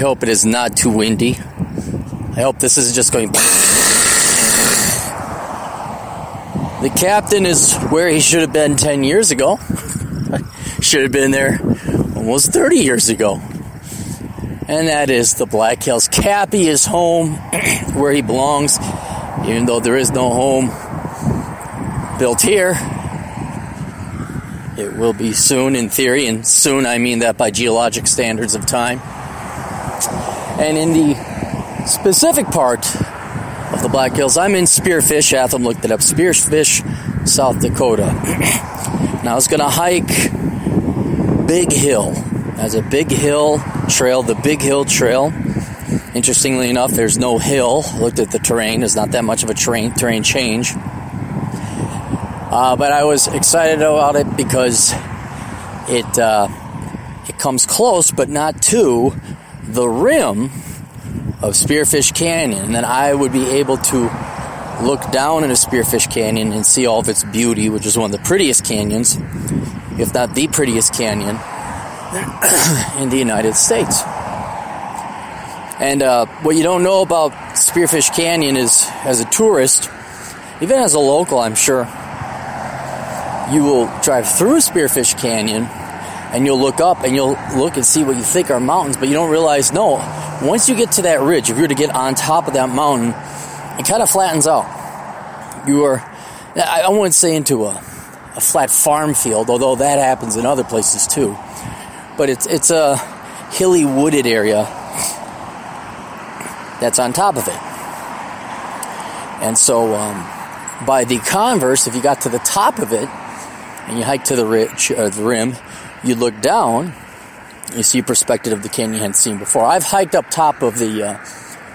hope it is not too windy. I hope this isn't just going. The captain is where he should have been 10 years ago. should have been there almost 30 years ago. And that is the Black Hills. Cappy is home where he belongs, even though there is no home built here. It will be soon, in theory, and soon I mean that by geologic standards of time. And in the specific part of the Black Hills, I'm in Spearfish. Atham looked it up. Spearfish, South Dakota. now I was going to hike Big Hill. As a Big Hill trail, the Big Hill Trail. Interestingly enough, there's no hill. I looked at the terrain. There's not that much of a terrain terrain change. Uh, but I was excited about it because it uh, it comes close, but not to the rim of Spearfish Canyon, and then I would be able to look down into Spearfish Canyon and see all of its beauty, which is one of the prettiest canyons, if not the prettiest canyon in the United States. And uh, what you don't know about Spearfish Canyon is, as a tourist, even as a local, I'm sure, you will drive through Spearfish Canyon and you'll look up and you'll look and see what you think are mountains, but you don't realize, no, once you get to that ridge, if you were to get on top of that mountain, it kind of flattens out. You are, I wouldn't say into a, a flat farm field, although that happens in other places too. But it's, it's a hilly wooded area that's on top of it. And so, um, by the converse, if you got to the top of it, and you hike to the, ridge, or the rim, you look down, you see a perspective of the canyon you hadn't seen before. I've hiked up top of the uh,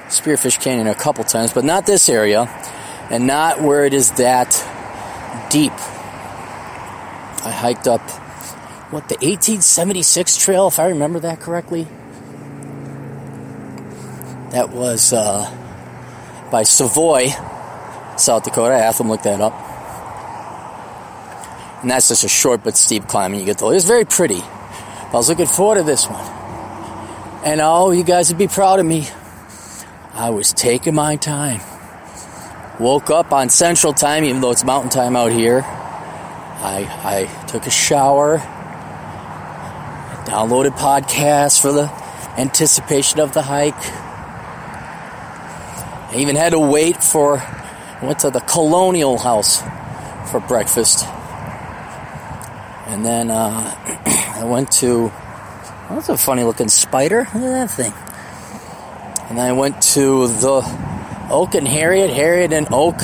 Spearfish Canyon a couple times, but not this area, and not where it is that deep. I hiked up, what, the 1876 trail, if I remember that correctly? That was uh, by Savoy, South Dakota. Atham looked that up. And that's just a short but steep climb, and you get the. It's very pretty. I was looking forward to this one. And oh, you guys would be proud of me. I was taking my time. Woke up on Central Time, even though it's Mountain Time out here. I, I took a shower, downloaded podcasts for the anticipation of the hike. I even had to wait for, went to the Colonial House for breakfast. And then uh, I went to, well, that's a funny looking spider. Look at that thing. And I went to the Oak and Harriet, Harriet and Oak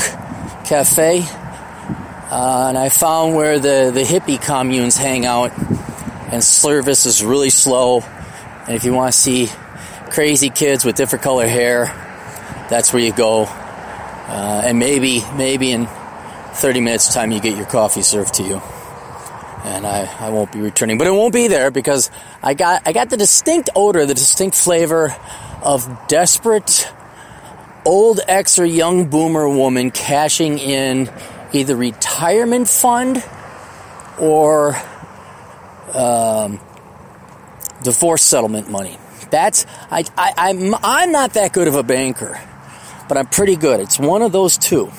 Cafe. Uh, and I found where the, the hippie communes hang out. And service is really slow. And if you want to see crazy kids with different color hair, that's where you go. Uh, and maybe, maybe in 30 minutes time you get your coffee served to you and I, I won't be returning. But it won't be there because I got I got the distinct odor, the distinct flavor of desperate old ex or young boomer woman cashing in either retirement fund or um, divorce settlement money. That's I, I I'm I'm not that good of a banker, but I'm pretty good. It's one of those two,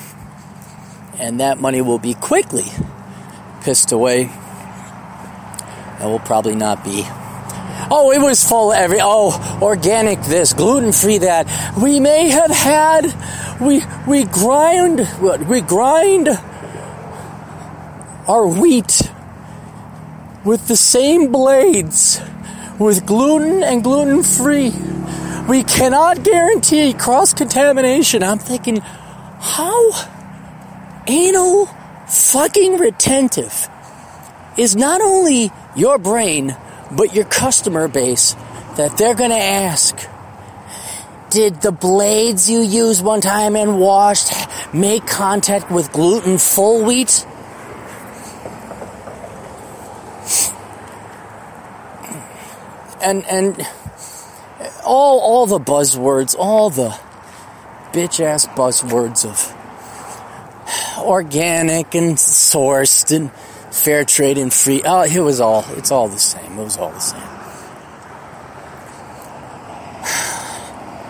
and that money will be quickly pissed away it will probably not be. Oh, it was full every, oh, organic this, gluten free that. We may have had, we, we grind, we grind our wheat with the same blades with gluten and gluten free. We cannot guarantee cross contamination. I'm thinking, how anal fucking retentive is not only your brain, but your customer base that they're going to ask, did the blades you used one time and washed make contact with gluten full wheat? And, and all, all the buzzwords, all the bitch ass buzzwords of organic and sourced and fair trade and free. Oh, it was all. It's all the same. It was all the same.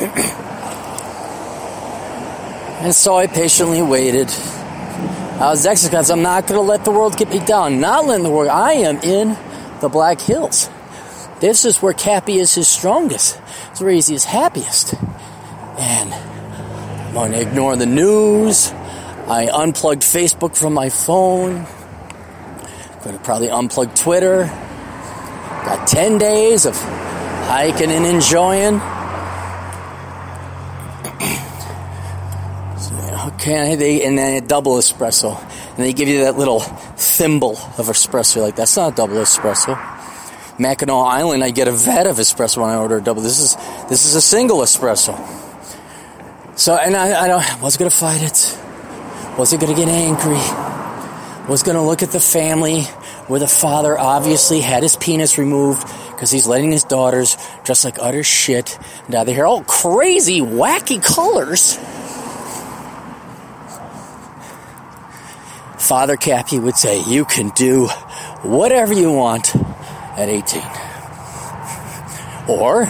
and so I patiently waited. I was exercised. I'm not going to let the world get me down. Not letting the world. I am in the Black Hills. This is where Cappy is his strongest. It's where he's his happiest. And I'm going to ignore the news. I unplugged Facebook from my phone. Going to probably unplug Twitter. Got 10 days of hiking and enjoying. okay, they, and then a double espresso. And they give you that little thimble of espresso. Like, that's not a double espresso. Mackinac Island, I get a vat of espresso when I order a double. This is this is a single espresso. So, and I, I don't, was gonna fight it. Was it gonna get angry? Was gonna look at the family where the father obviously had his penis removed because he's letting his daughters dress like utter shit. Now they hear all crazy, wacky colors. Father Cappy would say, You can do whatever you want at 18. Or,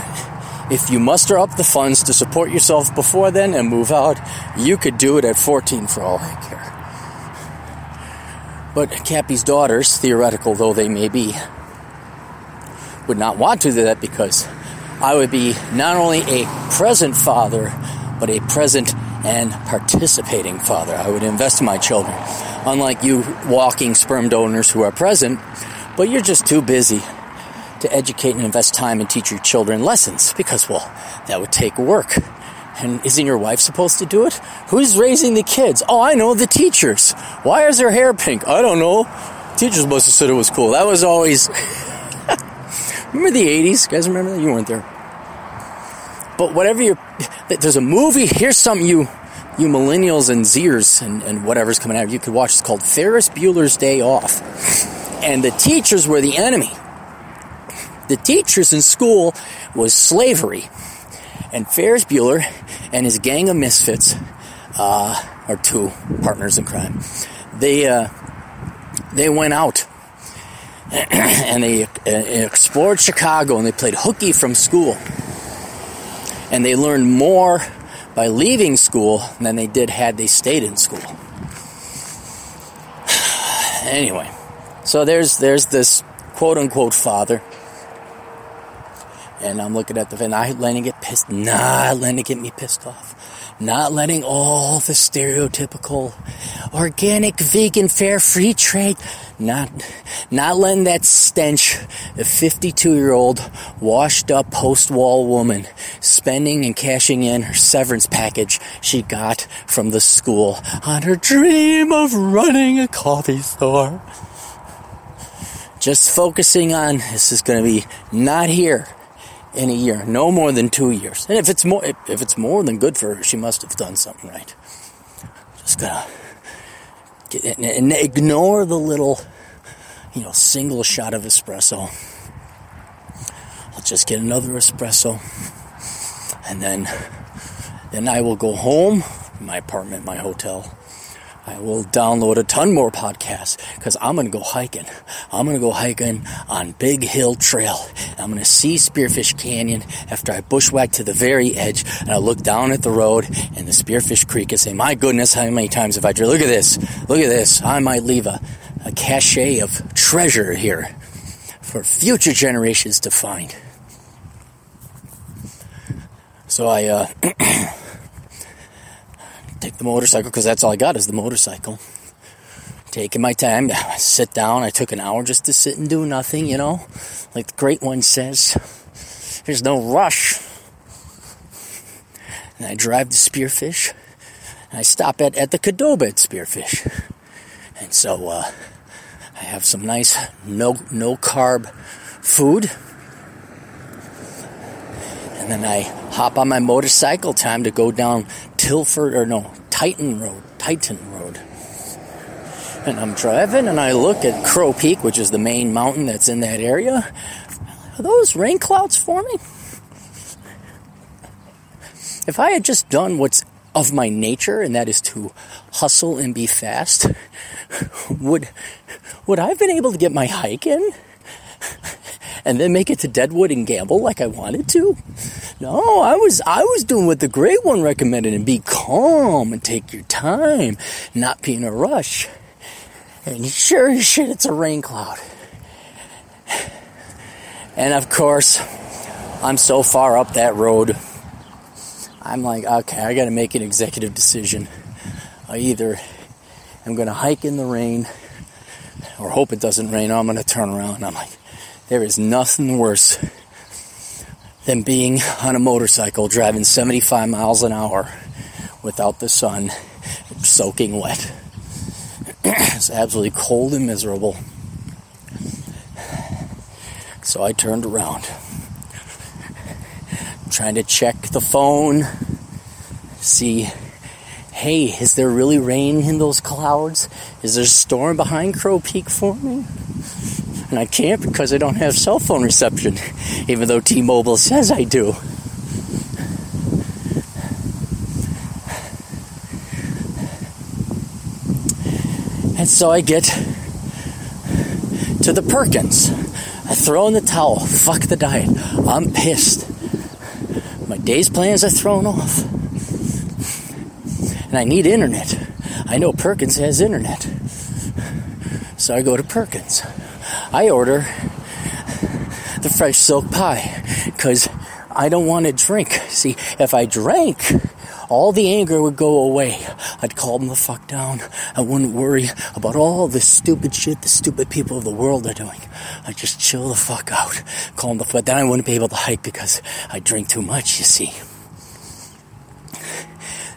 if you muster up the funds to support yourself before then and move out, you could do it at 14 for all I care. But Cappy's daughters, theoretical though they may be, would not want to do that because I would be not only a present father, but a present and participating father. I would invest in my children. Unlike you walking sperm donors who are present, but you're just too busy to educate and invest time and teach your children lessons because, well, that would take work. And isn't your wife supposed to do it? Who's raising the kids? Oh, I know, the teachers. Why is her hair pink? I don't know. Teachers must have said it was cool. That was always. remember the 80s? You guys remember that? You weren't there. But whatever you're. There's a movie. Here's something you. You millennials and Zers and, and whatever's coming out, you could watch. It's called Ferris Bueller's Day Off. And the teachers were the enemy. The teachers in school was slavery. And Ferris Bueller and his gang of misfits, uh, or two partners in crime, they uh, they went out and they uh, explored Chicago and they played hooky from school. And they learned more by leaving school than they did had they stayed in school. anyway, so there's there's this quote unquote father and I'm looking at the van, not letting it pissed, not letting it get me pissed off, not letting all the stereotypical organic, vegan, fair, free trade, not, not letting that stench of 52 year old washed up post-wall woman spending and cashing in her severance package she got from the school on her dream of running a coffee store. Just focusing on this is going to be not here in a year, no more than two years. And if it's more, if it's more than good for her, she must have done something right. Just gotta get, in and ignore the little, you know, single shot of espresso. I'll just get another espresso, and then, then I will go home, my apartment, my hotel, I will download a ton more podcasts because I'm going to go hiking. I'm going to go hiking on Big Hill Trail. I'm going to see Spearfish Canyon after I bushwhack to the very edge and I look down at the road and the Spearfish Creek and say, my goodness, how many times have I driven? Look at this. Look at this. I might leave a, a cache of treasure here for future generations to find. So I, uh, take the motorcycle because that's all I got is the motorcycle. Taking my time to sit down. I took an hour just to sit and do nothing, you know, like the great one says. There's no rush. And I drive to Spearfish. And I stop at, at the Qdoba at Spearfish. And so uh, I have some nice no no carb food. And then I hop on my motorcycle, time to go down Tilford, or no, Tinton Road, Tinton Road. And I'm driving and I look at Crow Peak, which is the main mountain that's in that area. Are those rain clouds forming? If I had just done what's of my nature, and that is to hustle and be fast, would would I have been able to get my hike in? And then make it to Deadwood and gamble like I wanted to? No, I was I was doing what the great one recommended and be calm and take your time, not be in a rush. And sure as shit, it's a rain cloud. And of course, I'm so far up that road. I'm like, okay, I got to make an executive decision. I either am going to hike in the rain or hope it doesn't rain, or I'm going to turn around. I'm like, there is nothing worse than being on a motorcycle driving 75 miles an hour without the sun, soaking wet. it's absolutely cold and miserable. So I turned around, trying to check the phone, see, hey, is there really rain in those clouds? Is there a storm behind Crow Peak forming? And I can't because I don't have cell phone reception, even though T Mobile says I do. And so I get to the Perkins. I throw in the towel. Fuck the diet. I'm pissed. My day's plans are thrown off. And I need internet. I know Perkins has internet. So I go to Perkins. I order the French silk pie because I don't want to drink. See, if I drank, all the anger would go away. I'd calm the fuck down. I wouldn't worry about all the stupid shit the stupid people of the world are doing. I'd just chill the fuck out, calm the fuck. Then I wouldn't be able to hike because I drink too much. You see.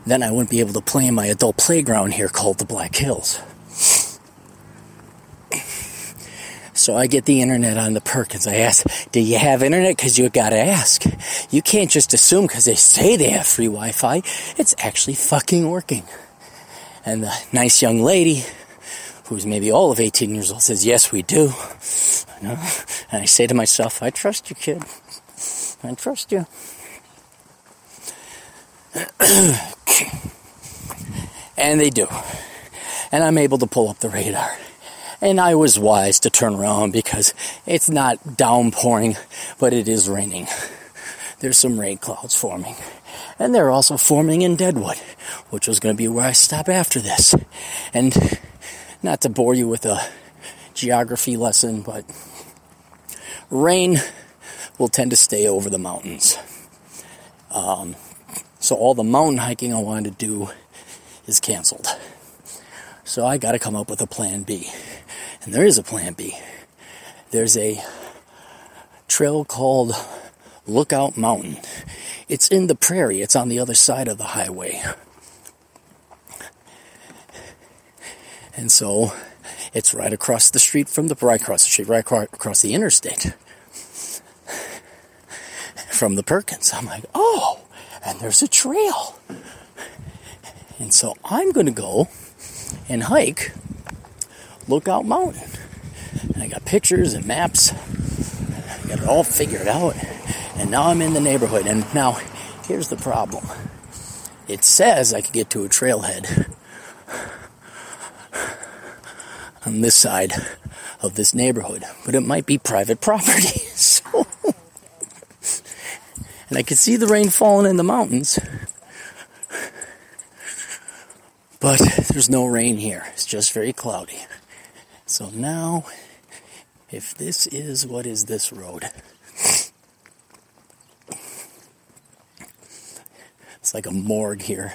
Then I wouldn't be able to play in my adult playground here called the Black Hills. So I get the internet on the Perkins. I ask, do you have internet? Because you gotta ask. You can't just assume because they say they have free Wi-Fi. It's actually fucking working. And the nice young lady, who's maybe all of 18 years old, says, yes, we do. And I say to myself, I trust you, kid. I trust you. and they do. And I'm able to pull up the radar. And I was wise to turn around because it's not downpouring, but it is raining. There's some rain clouds forming. And they're also forming in Deadwood, which was going to be where I stop after this. And not to bore you with a geography lesson, but rain will tend to stay over the mountains. Um, so all the mountain hiking I wanted to do is canceled. So I got to come up with a plan B. And there is a plan B. There's a trail called Lookout Mountain. It's in the prairie, it's on the other side of the highway. And so it's right across the street from the right across the street, right across the interstate from the Perkins. I'm like, oh, and there's a trail. And so I'm going to go and hike Lookout Mountain. And I got pictures and maps. I got it all figured out. And now I'm in the neighborhood. And now, here's the problem. It says I could get to a trailhead on this side of this neighborhood, but it might be private property. So, and I can see the rain falling in the mountains. But there's no rain here. It's just very cloudy. So now, if this is, what is this road? It's like a morgue here.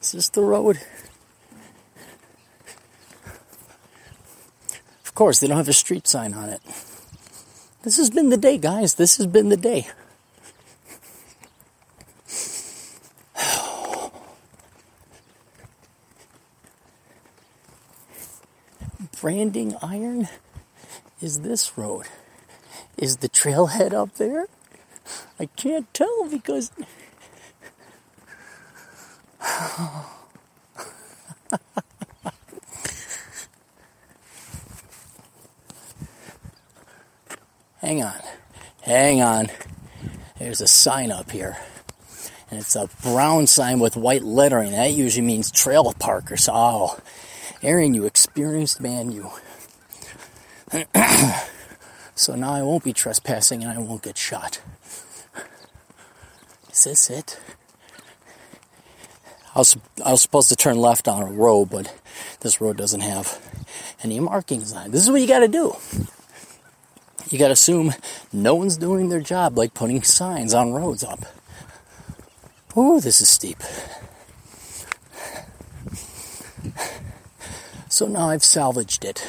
Is this the road? Of course, they don't have a street sign on it. This has been the day, guys. This has been the day. Branding iron is this road? Is the trailhead up there? I can't tell because. hang on, hang on. There's a sign up here. And it's a brown sign with white lettering. That usually means trail park or so. Oh, Aaron, you experienced man, you. so now I won't be trespassing and I won't get shot. Is this it? I was, I was supposed to turn left on a road, but this road doesn't have any markings on it. This is what you gotta do. You gotta assume no one's doing their job, like putting signs on roads up. Ooh, this is steep. So now I've salvaged it.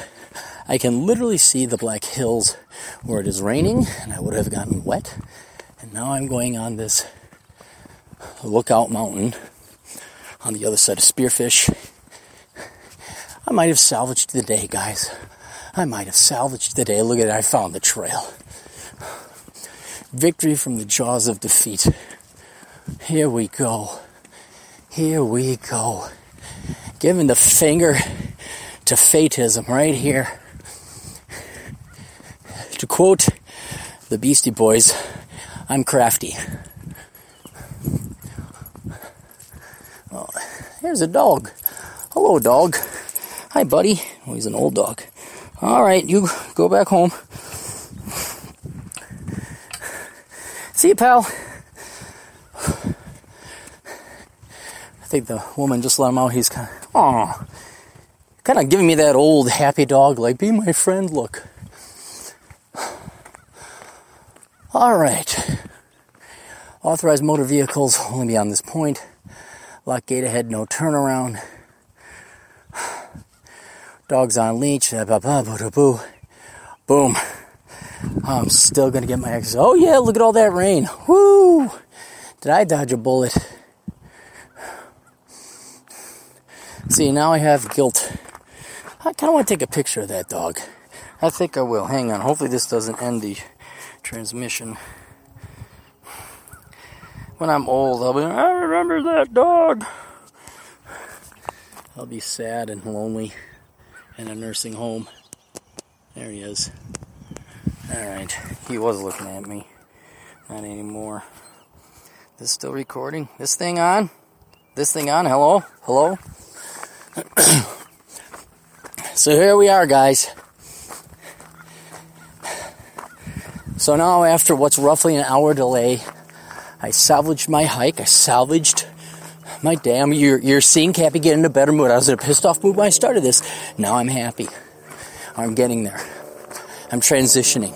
I can literally see the Black Hills where it is raining, and I would have gotten wet. And now I'm going on this lookout mountain on the other side of Spearfish. I might have salvaged the day, guys. I might have salvaged the day. Look at it, I found the trail. Victory from the jaws of defeat. Here we go. Here we go. Giving the finger to fatism right here. To quote the Beastie Boys, I'm crafty. Oh, here's a dog. Hello, dog. Hi, buddy. Oh, he's an old dog. All right, you go back home. See you, pal. I think the woman just let him out. He's kind of, oh, kind of giving me that old happy dog, like, be my friend look. All right. Authorized motor vehicles only beyond this point. Lock gate ahead, no turnaround. Dogs on leash. Boom. I'm still gonna get my exercise. Oh yeah, look at all that rain. Woo! Did I dodge a bullet? See, now I have guilt. I kind of want to take a picture of that dog. I think I will. Hang on. Hopefully, this doesn't end the transmission. When I'm old, I'll be, I remember that dog. I'll be sad and lonely in a nursing home. There he is. Alright, he was looking at me. Not anymore. This still recording? This thing on? This thing on? Hello? Hello? so here we are, guys. So now, after what's roughly an hour delay, I salvaged my hike. I salvaged my damn. You're, you're seeing Cappy get in a better mood. I was in a pissed off mood when I started this. Now I'm happy. I'm getting there. I'm transitioning.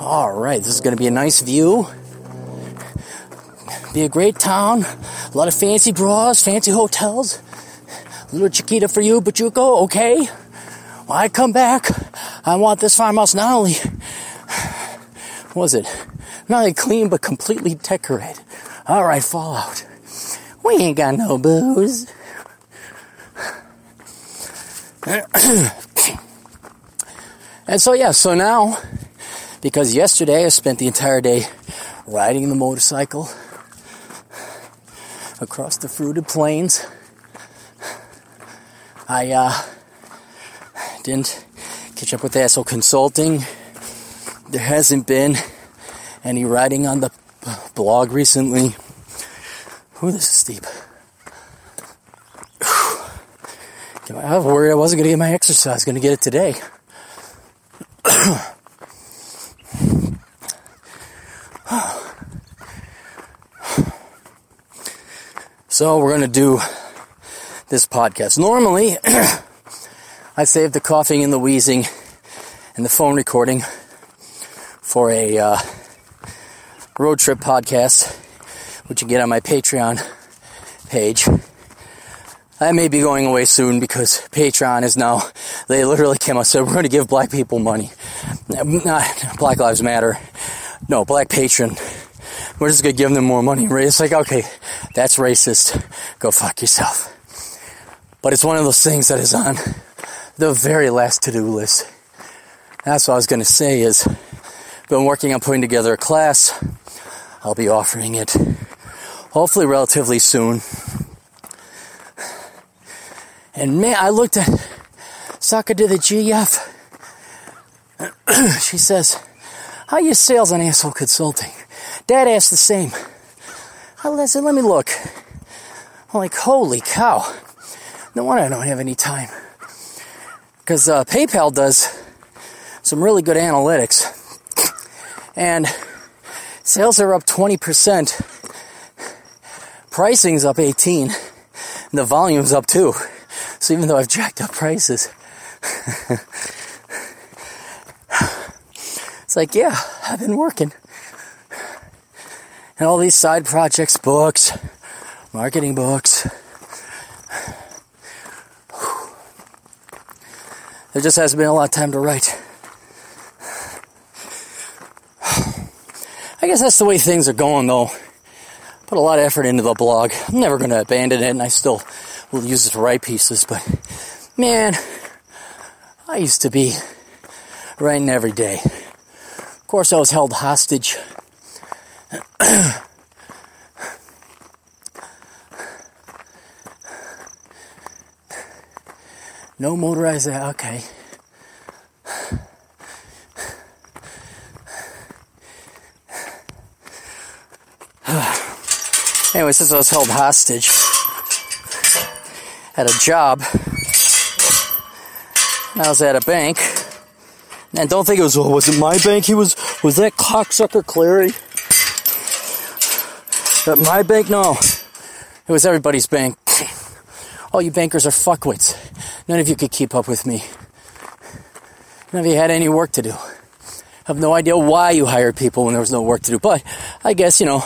All right, this is going to be a nice view. Be a great town. A lot of fancy bras, fancy hotels. Little Chiquita for you, go, okay? When I come back, I want this farmhouse not only, was it, not only clean, but completely decorated. All right, Fallout. We ain't got no booze. and so, yeah, so now, because yesterday I spent the entire day riding the motorcycle across the fruited plains. I uh, didn't catch up with Asshole Consulting. There hasn't been any writing on the blog recently. Ooh, this is steep. I was worried I wasn't going to get my exercise. Going to get it today. So we're going to do this podcast. Normally, I save the coughing and the wheezing and the phone recording for a uh, road trip podcast, which you get on my Patreon page. I may be going away soon because Patreon is now, they literally came out and said, we're going to give black people money. Not Black Lives Matter. No, Black Patron we're just gonna give them more money. It's like, okay, that's racist. Go fuck yourself. But it's one of those things that is on the very last to-do list. That's what I was gonna say is, been working on putting together a class. I'll be offering it hopefully relatively soon. And man, I looked at Saka to the GF. she says, how you sales on asshole consulting? Dad asked the same. I said, let me look. I'm like, holy cow. No wonder I don't have any time. Because uh, PayPal does some really good analytics. And Sales are up 20%. Pricing's up 18. And the volume's up too. So even though I've jacked up prices, it's like, yeah, I've been working. And all these side projects, books, marketing books. There just hasn't been a lot of time to write. I guess that's the way things are going though. Put a lot of effort into the blog. I'm never going to abandon it and I still will use it to write pieces, but man, I used to be writing every day. Of course, I was held hostage. no motorized, okay. anyway, since I was held hostage at a job, I was at a bank. And don't think it was, was it my bank? He was, was that cocksucker Clarey? At my bank? No. It was everybody's bank. All you bankers are fuckwits. None of you could keep up with me. None of you had any work to do. I have no idea why you hired people when there was no work to do. But I guess, you know,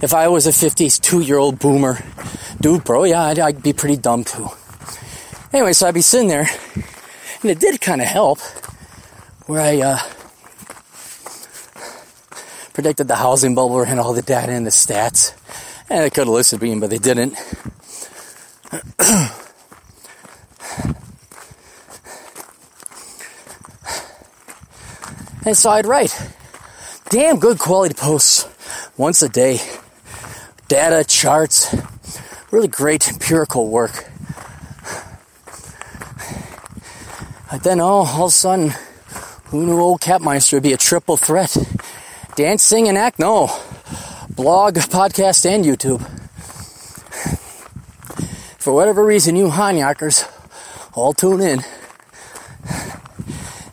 if I was a 52 year old boomer, dude, bro, yeah, I'd, I'd be pretty dumb too. Anyway, so I'd be sitting there, and it did kind of help where I uh, predicted the housing bubble and all the data and the stats. And they could have listened to me, but they didn't. And so I'd write damn good quality posts once a day data, charts, really great empirical work. But then, oh, all of a sudden, who knew old Capmeister would be a triple threat? Dance, sing, and act? No. Blog, podcast, and YouTube. For whatever reason, you Hanyakers all tune in.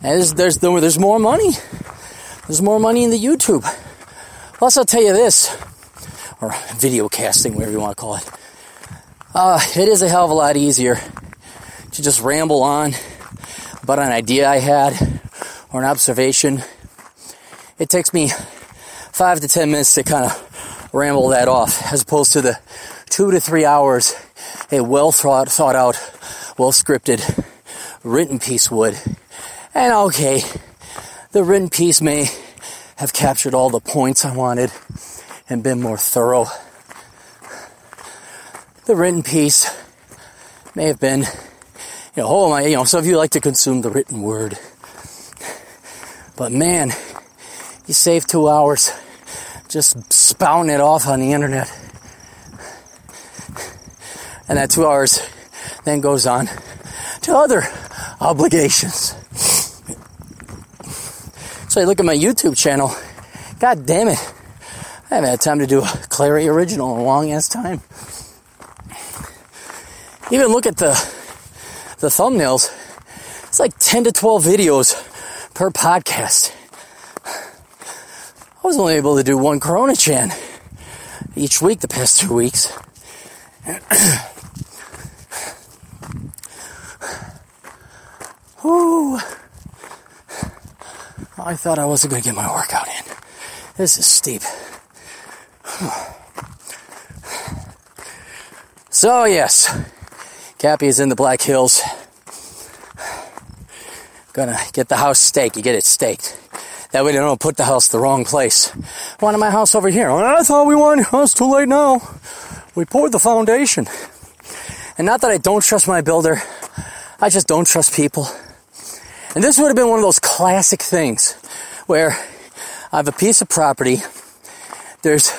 And there's, there's, there's more money. There's more money in the YouTube. Plus, I'll tell you this or video casting, whatever you want to call it. Uh, it is a hell of a lot easier to just ramble on about an idea I had or an observation. It takes me five to ten minutes to kind of ramble that off, as opposed to the two to three hours a well thought, thought out, well scripted written piece would. And okay, the written piece may have captured all the points I wanted and been more thorough. The written piece may have been, you know, oh my, you know, some of you like to consume the written word. But man, you save two hours just spouting it off on the internet. And that two hours then goes on to other obligations. So you look at my YouTube channel, god damn it, I haven't had time to do a Clarey original in a long ass time. Even look at the the thumbnails. It's like 10 to 12 videos per podcast. I was only able to do one Corona Chan each week the past two weeks. Whew. I thought I wasn't going to get my workout in. This is steep. So, yes, Cappy is in the Black Hills. Gonna get the house staked. You get it staked. That way they don't put the house the wrong place. Wanted my house over here. I thought we wanted house too late now. We poured the foundation. And not that I don't trust my builder, I just don't trust people. And this would have been one of those classic things where I have a piece of property, there's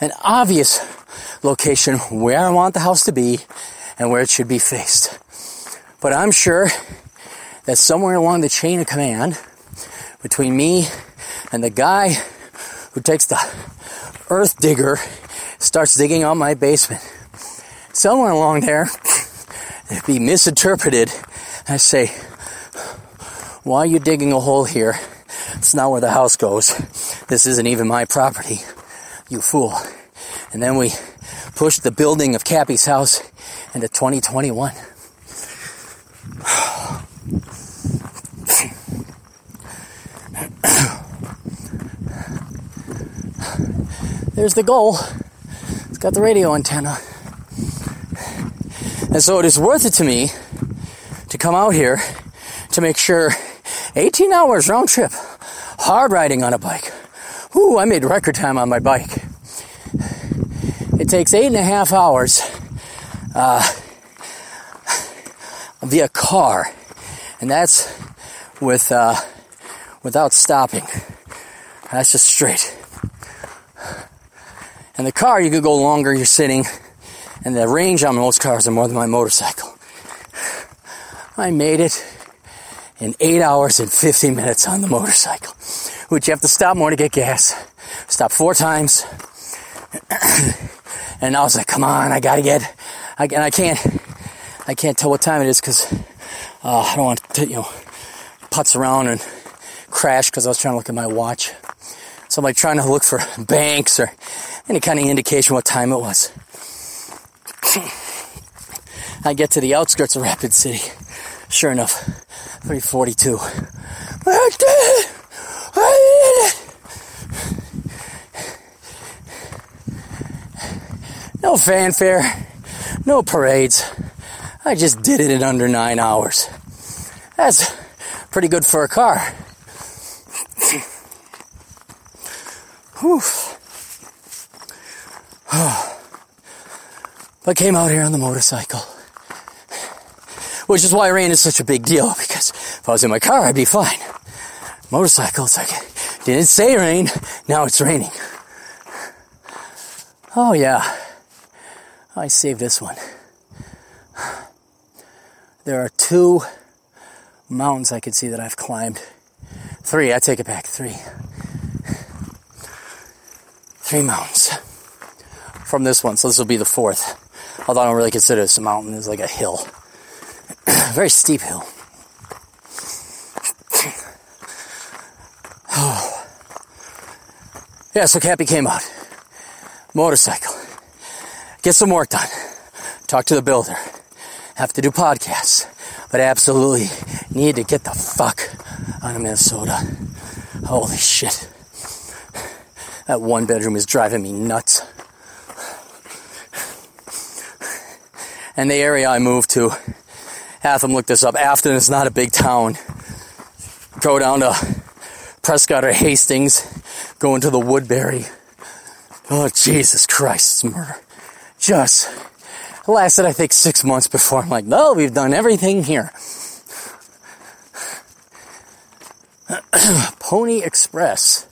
an obvious location where I want the house to be and where it should be faced. But I'm sure that somewhere along the chain of command between me and the guy who takes the earth digger starts digging on my basement, somewhere along there, it'd be misinterpreted. I say, why are you digging a hole here? It's not where the house goes. This isn't even my property, you fool. And then we pushed the building of Cappy's house into 2021. There's the goal. It's got the radio antenna. And so it is worth it to me to come out here to make sure 18 hours round trip, hard riding on a bike. Ooh, I made record time on my bike. It takes eight and a half hours uh, via car, and that's with uh, without stopping. That's just straight. And the car, you could go longer. You're sitting, and the range on most cars are more than my motorcycle. I made it in eight hours and 50 minutes on the motorcycle, which you have to stop more to get gas. Stop four times. and I was like, come on, I gotta get, I, and I can't, I can't tell what time it is because uh, I don't want to, you know, putz around and crash because I was trying to look at my watch. So I'm like trying to look for banks or any kind of indication what time it was. I get to the outskirts of Rapid City. Sure enough, 342. I did it! I did it! No fanfare, no parades. I just did it in under nine hours. That's pretty good for a car. Whew. but came out here on the motorcycle. Which is why rain is such a big deal, because if I was in my car, I'd be fine. Motorcycle, it's like, didn't say rain, now it's raining. Oh yeah, I saved this one. There are two mountains I could see that I've climbed. Three, I take it back, three. Three mountains from this one, so this will be the fourth. Although I don't really consider this a mountain, it's like a hill. Very steep hill. yeah, so Cappy came out. Motorcycle. Get some work done. Talk to the builder. Have to do podcasts. But absolutely need to get the fuck out of Minnesota. Holy shit. That one bedroom is driving me nuts. And the area I moved to Hatham looked this up. Afton is not a big town. Go down to Prescott or Hastings, go into the Woodbury. Oh, Jesus Christ, murder. Just lasted, I think, six months before I'm like, no, we've done everything here. Pony Express,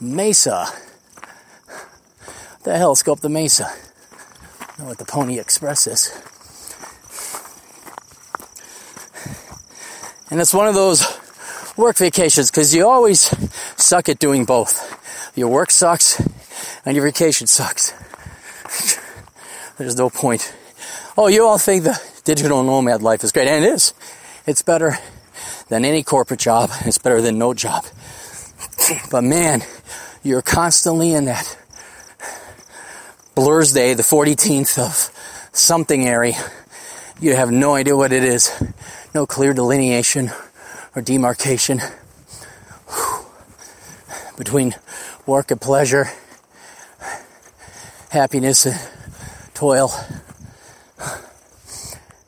Mesa. What the hell, scope the Mesa. I know what the Pony Express is. And it's one of those work vacations because you always suck at doing both. Your work sucks and your vacation sucks. There's no point. Oh, you all think the digital nomad life is great, and it is. It's better than any corporate job. It's better than no job. But man, you're constantly in that blur's day, the 14th of something area. You have no idea what it is no clear delineation or demarcation between work and pleasure, happiness and toil.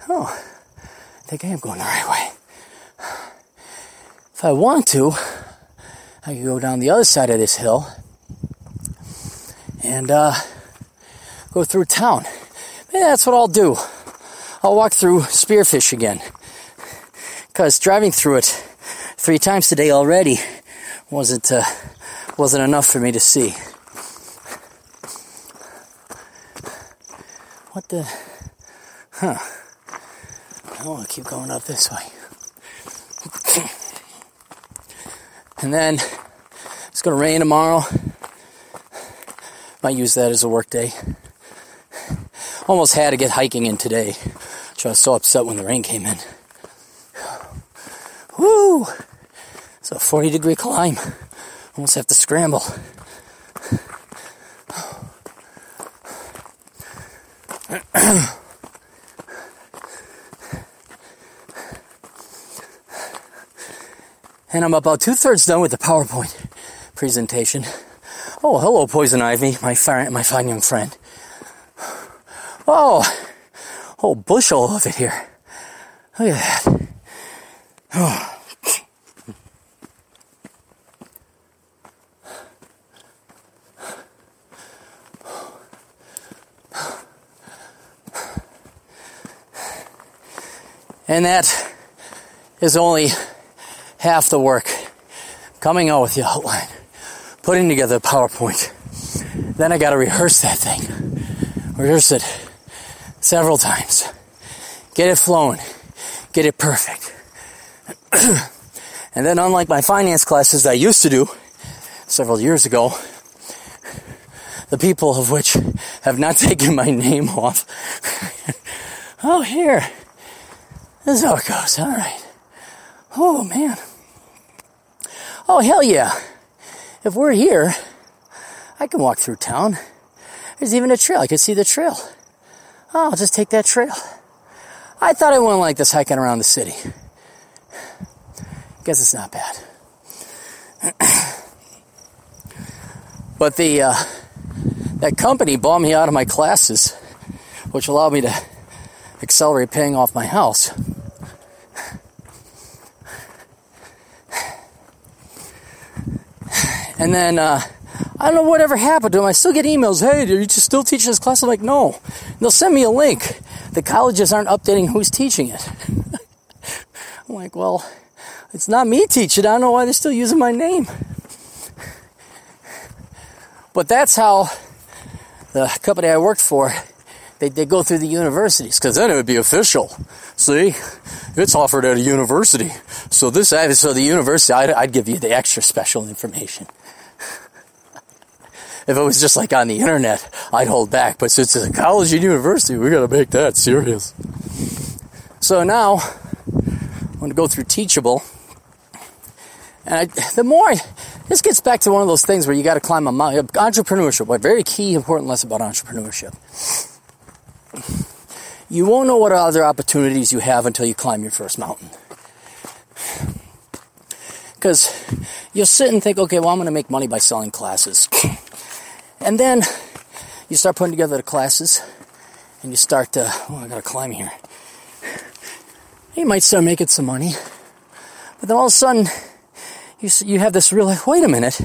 Oh, I think I am going the right way. If I want to, I can go down the other side of this hill and uh, go through town. Maybe that's what I'll do. I'll walk through Spearfish again because driving through it three times today already wasn't uh, wasn't enough for me to see. What the? Huh? I want to keep going up this way. and then it's going to rain tomorrow. Might use that as a work day. Almost had to get hiking in today. So I was so upset when the rain came in. Woo! It's a 40 degree climb. Almost have to scramble. and I'm about two thirds done with the PowerPoint presentation. Oh, hello, Poison Ivy, my, my fine young friend. Oh, oh whole bushel of it here. Look at that. And that is only half the work. Coming out with the outline, putting together the PowerPoint. Then I gotta rehearse that thing. Rehearse it several times. Get it flowing. Get it perfect. And then unlike my finance classes that I used to do several years ago, the people of which have not taken my name off. oh, here. This is how it goes. All right. Oh, man. Oh, hell yeah. If we're here, I can walk through town. There's even a trail. I can see the trail. Oh, I'll just take that trail. I thought I wouldn't like this hiking around the city. Guess it's not bad. but the uh, that company bought me out of my classes, which allowed me to accelerate paying off my house. And then uh, I don't know whatever happened to them. I still get emails. Hey, are you still teaching this class? I'm like, no. And they'll send me a link. The colleges aren't updating who's teaching it. I'm like, well, it's not me teaching. I don't know why they're still using my name. But that's how the company I worked for, they, they go through the universities, because then it would be official. See, it's offered at a university. So this, so the university, I'd, I'd give you the extra special information. If it was just like on the internet, I'd hold back. But since it's a college and university, we gotta make that serious. So now, I'm gonna go through Teachable. And I, the more, I, this gets back to one of those things where you gotta climb a mountain. Entrepreneurship, a very key, important lesson about entrepreneurship. You won't know what other opportunities you have until you climb your first mountain. Because you'll sit and think, okay, well, I'm going to make money by selling classes. And then you start putting together the classes and you start to, oh, I gotta climb here. You might start making some money. But then all of a sudden, you, you have this real, wait a minute.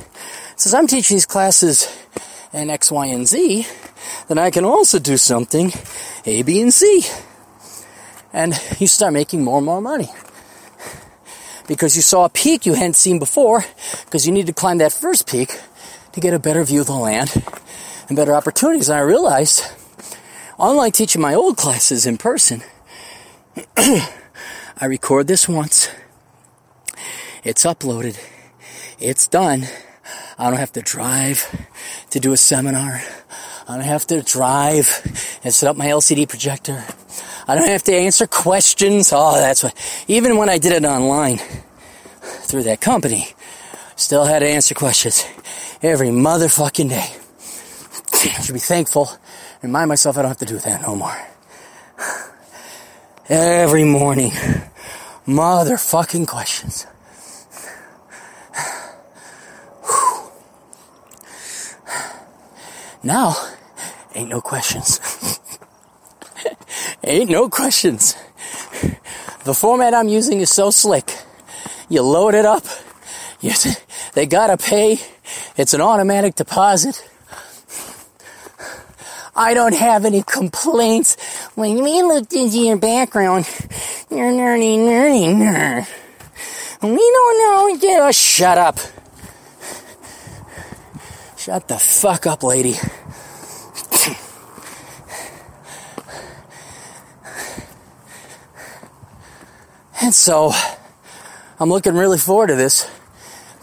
Says, I'm teaching these classes in X, Y, and Z, then I can also do something A, B, and C. And you start making more and more money. Because you saw a peak you hadn't seen before, because you need to climb that first peak to get a better view of the land and better opportunities. And I realized, unlike teaching my old classes in person, I record this once. It's uploaded. It's done. I don't have to drive to do a seminar. I don't have to drive and set up my LCD projector. I don't have to answer questions. Oh, that's what, even when I did it online through that company, still had to answer questions every motherfucking day. I should be thankful. Remind myself I don't have to do that no more. Every morning. Motherfucking questions. Now, ain't no questions. ain't no questions. The format I'm using is so slick. You load it up. You, they gotta pay it's an automatic deposit. I don't have any complaints. When we looked into your background, you're nerdy, nerdy, nerd. We don't know. Oh, shut up. Shut the fuck up, lady. and so, I'm looking really forward to this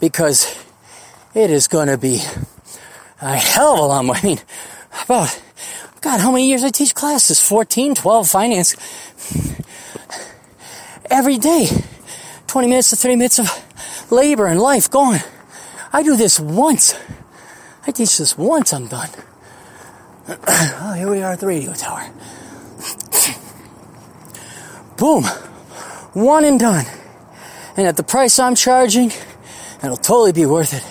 because it is going to be a hell of a lot more. I mean, about, God, how many years I teach classes? 14, 12, finance. Every day. 20 minutes to 30 minutes of labor and life gone. I do this once. I teach this once, I'm done. oh, here we are at the radio tower. Boom. One and done. And at the price I'm charging, it'll totally be worth it.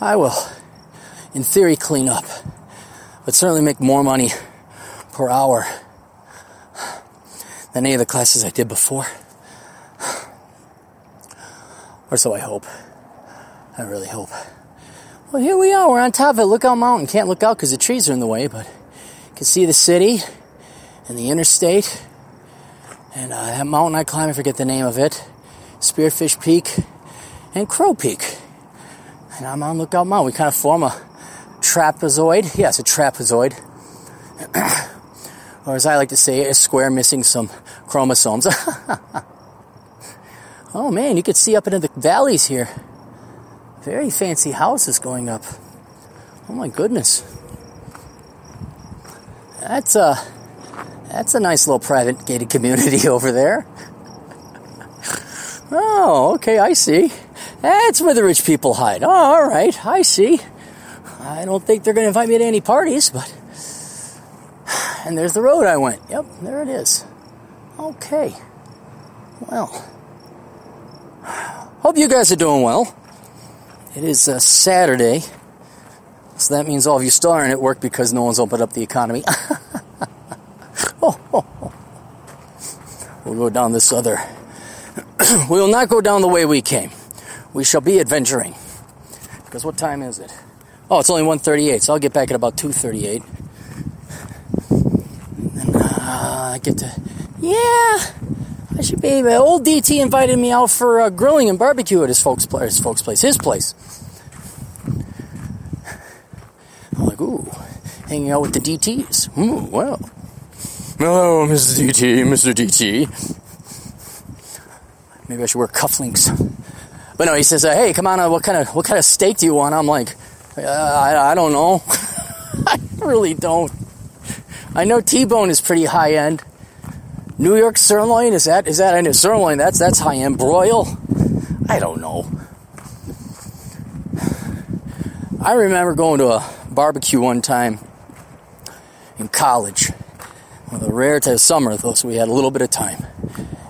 I will, in theory, clean up, but certainly make more money per hour any of the classes I did before. Or so I hope. I really hope. Well, here we are. We're on top of. Lookout Mountain. Can't look out because the trees are in the way, but you can see the city and the interstate. And uh, that mountain I climb, I forget the name of it. Spearfish Peak and Crow Peak. And I'm on Lookout Mountain. We kind of form a trapezoid. Yeah, a trapezoid. or as I like to say, a square missing some chromosomes. oh man, you could see up into the valleys here. Very fancy houses going up. Oh my goodness. That's a that's a nice little private gated community over there. Oh, okay, I see. That's where the rich people hide. Oh, all right, I see. I don't think they're going to invite me to any parties, but. And there's the road I went. Yep, there it is. Okay. Well. Hope you guys are doing well. It is a Saturday, so that means all of you still aren't at work because no one's opened up the economy. We'll go down this other. we will not go down the way we came. We shall be adventuring. Because what time is it? Oh, it's only 1.38, so I'll get back at about 2.38. And uh, get to... Yeah! I should be. Old DT invited me out for uh, grilling and barbecue at his folks' place. His folks' place. His place. I'm like, ooh, hanging out with the DTs. Ooh, well. Hello, Mr. DT, Mr. DT. Maybe I should wear cufflinks. But no, he says, uh, "Hey, come on, uh, what kind of what kind of steak do you want?" I'm like, uh, I, I don't know. I really don't. I know T-bone is pretty high end. New York sirloin is that is that I know sirloin that's that's high end broil. I don't know. I remember going to a barbecue one time in college. One of the rare to summer though, so we had a little bit of time.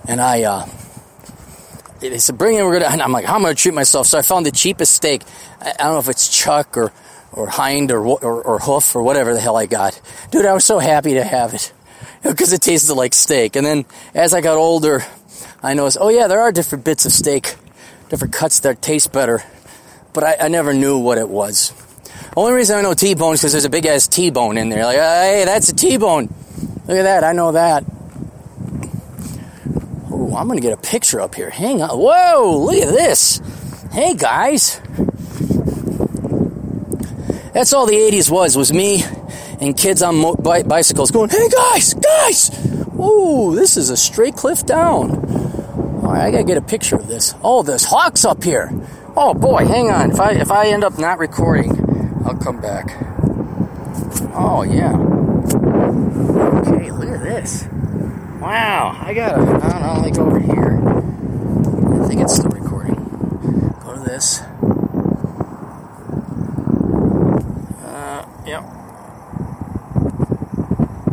And I uh, they said bring in we're gonna and I'm like how am I gonna treat myself? So I found the cheapest steak. I, I don't know if it's chuck or or hind or, or or hoof or whatever the hell I got. Dude, I was so happy to have it because it tasted like steak. And then as I got older, I noticed, oh yeah, there are different bits of steak, different cuts that taste better, but I, I never knew what it was. Only reason I know T-bone is because there's a big ass T-bone in there. Like, ah, hey, that's a T-bone. Look at that. I know that. Oh, I'm gonna get a picture up here. Hang on. Whoa, look at this. Hey guys. That's all the 80s was, was me and kids on mo- bi- bicycles going, hey guys, guys! Ooh, this is a straight cliff down. All right, I gotta get a picture of this. Oh, there's hawks up here. Oh boy, hang on. If I if I end up not recording, I'll come back. Oh yeah. Okay, look at this. Wow, I gotta. I don't know. Go over here. I think it's still recording. Go to this. Uh, yep.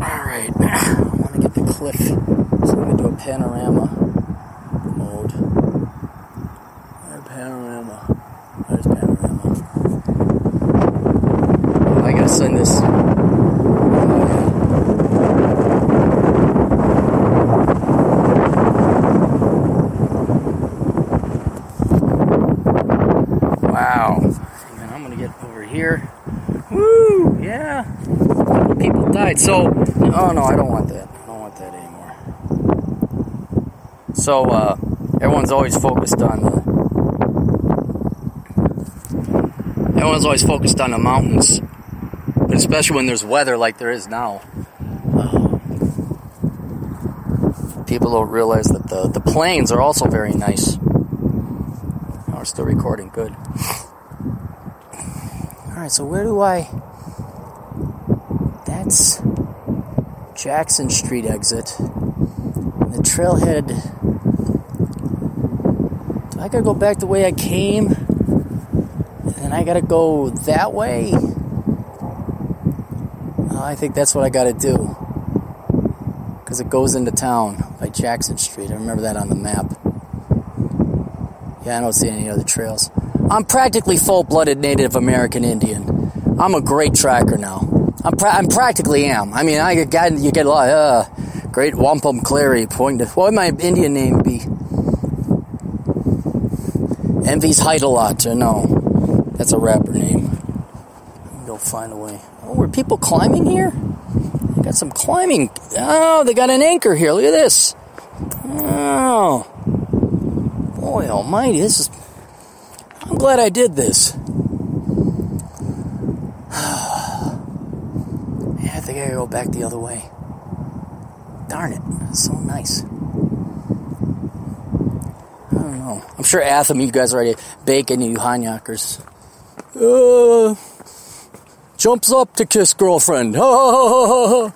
Alright, I want to get the cliff. So I'm going to do a panorama mode. There, panorama. There's panorama. I gotta send this. Wow. And I'm gonna get over here. Woo! Yeah. People died. So, oh no, I don't want that. I don't want that anymore. So, uh, everyone's always focused on the. Everyone's always focused on the mountains, but especially when there's weather like there is now. People don't realize that the, the plains are also very nice. We're still recording. Good. Alright, so where do I. That's Jackson Street exit. The trailhead I gotta go back the way I came, and I gotta go that way. Uh, I think that's what I gotta do. Because it goes into town by Jackson Street. I remember that on the map. Yeah, I don't see any other trails. I'm practically full-blooded Native American Indian. I'm a great tracker now. I'm, pra- I'm practically am. I mean, I get you get a lot. Uh, great Wampum Clarey pointing. What would my Indian name be? Envy's height a lot. Or no, that's a rapper name. Go find a way. Oh, were people climbing here? They got some climbing. Oh, they got an anchor here. Look at this. Oh, boy Almighty! This is. I'm glad I did this. I gotta go back the other way. Darn it, that's so nice. I don't know. I'm sure Atham, you guys are already baking you Hanyakers. Uh, jumps up to kiss girlfriend. How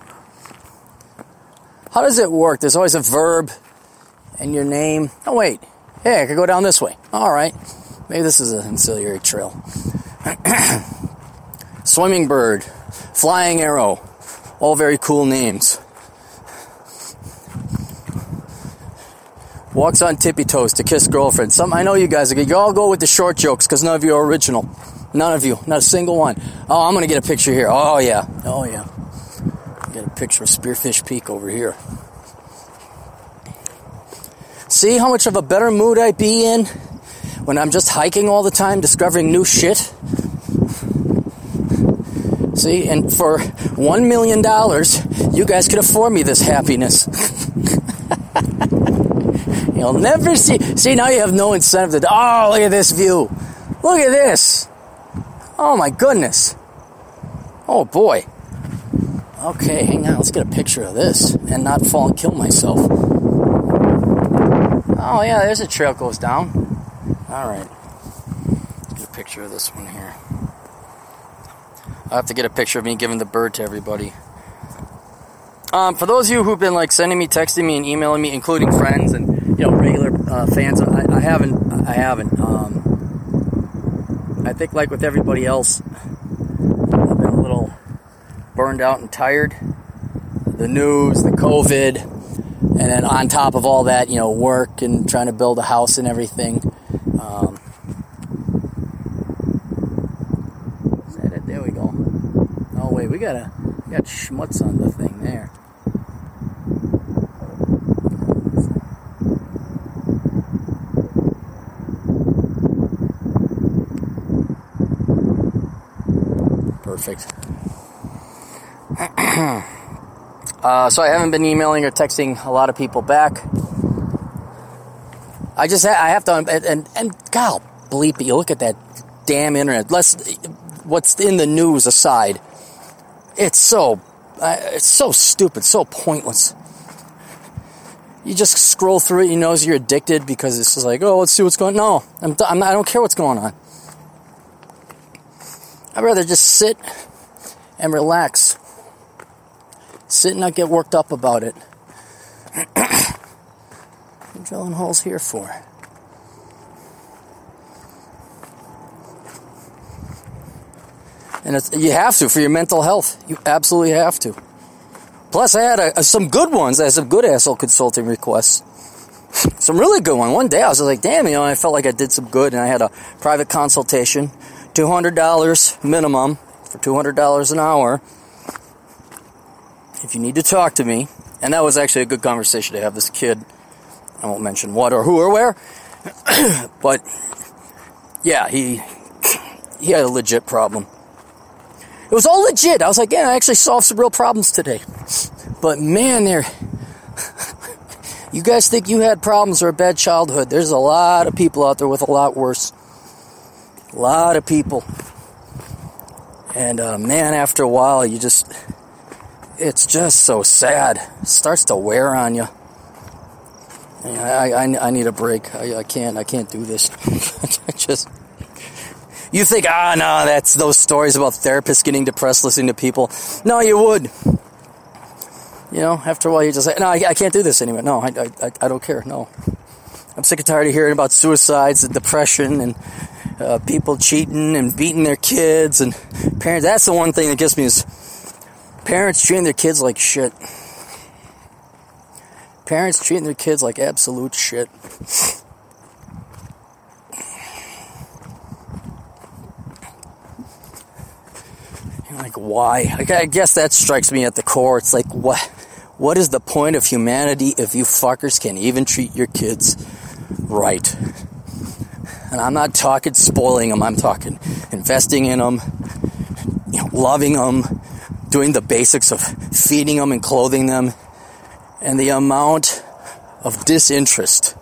does it work? There's always a verb and your name. Oh, wait. Hey, I could go down this way. All right. Maybe this is an ancillary trail. Swimming bird, flying arrow, all very cool names. Walks on tippy toes to kiss girlfriend. Some I know you guys are. You all go with the short jokes because none of you are original. None of you, not a single one. Oh, I'm gonna get a picture here. Oh yeah, oh yeah. Get a picture of Spearfish Peak over here. See how much of a better mood I be in when I'm just hiking all the time, discovering new shit. See, and for one million dollars, you guys could afford me this happiness. You'll never see. See, now you have no incentive to. Oh, look at this view. Look at this. Oh my goodness. Oh boy. Okay, hang on. Let's get a picture of this and not fall and kill myself. Oh yeah, there's a trail goes down. All right. Let's get a picture of this one here. I have to get a picture of me giving the bird to everybody. Um, for those of you who've been like sending me, texting me, and emailing me, including friends and you know regular uh, fans, I, I, haven't. I haven't. Um, I think like with everybody else, I've been a little burned out and tired. The news, the COVID, and then on top of all that, you know, work and trying to build a house and everything. Um, is that it? There we go. Oh wait, we got a we got schmutz on the thing there. Perfect. uh, so I haven't been emailing or texting a lot of people back. I just ha- I have to and and, and God bleep it. You look at that damn internet. Let's what's in the news aside. It's so uh, it's so stupid, so pointless. You just scroll through it. You know you're addicted because it's just like, oh, let's see what's going. No, I'm, I'm not, I don't care what's going on. I'd rather just sit and relax. Sit and not get worked up about it. what drilling holes here for? And it's, you have to for your mental health. You absolutely have to. Plus, I had a, a, some good ones. I had some good asshole consulting requests. some really good ones. One day I was like, damn, you know, I felt like I did some good and I had a private consultation $200 minimum for $200 an hour if you need to talk to me. And that was actually a good conversation to have this kid. I won't mention what or who or where. but yeah, he he had a legit problem. It was all legit. I was like, yeah, I actually solved some real problems today. But man, there you guys think you had problems or a bad childhood. There's a lot of people out there with a lot worse. A lot of people. And uh, man, after a while, you just, it's just so sad. It starts to wear on you. I, I, I need a break. I, I can't, I can't do this. I just, you think, ah, no, that's those stories about therapists getting depressed listening to people. No, you would. You know, after a while, you just say, no, I, I can't do this anymore. No, I, I, I don't care. No. I'm sick and tired of hearing about suicides and depression and uh, people cheating and beating their kids and parents. That's the one thing that gets me is parents treating their kids like shit. Parents treating their kids like absolute shit. Like why? Like, I guess that strikes me at the core. It's like what what is the point of humanity if you fuckers can even treat your kids right? And I'm not talking spoiling them. I'm talking investing in them, you know, loving them, doing the basics of feeding them and clothing them, and the amount of disinterest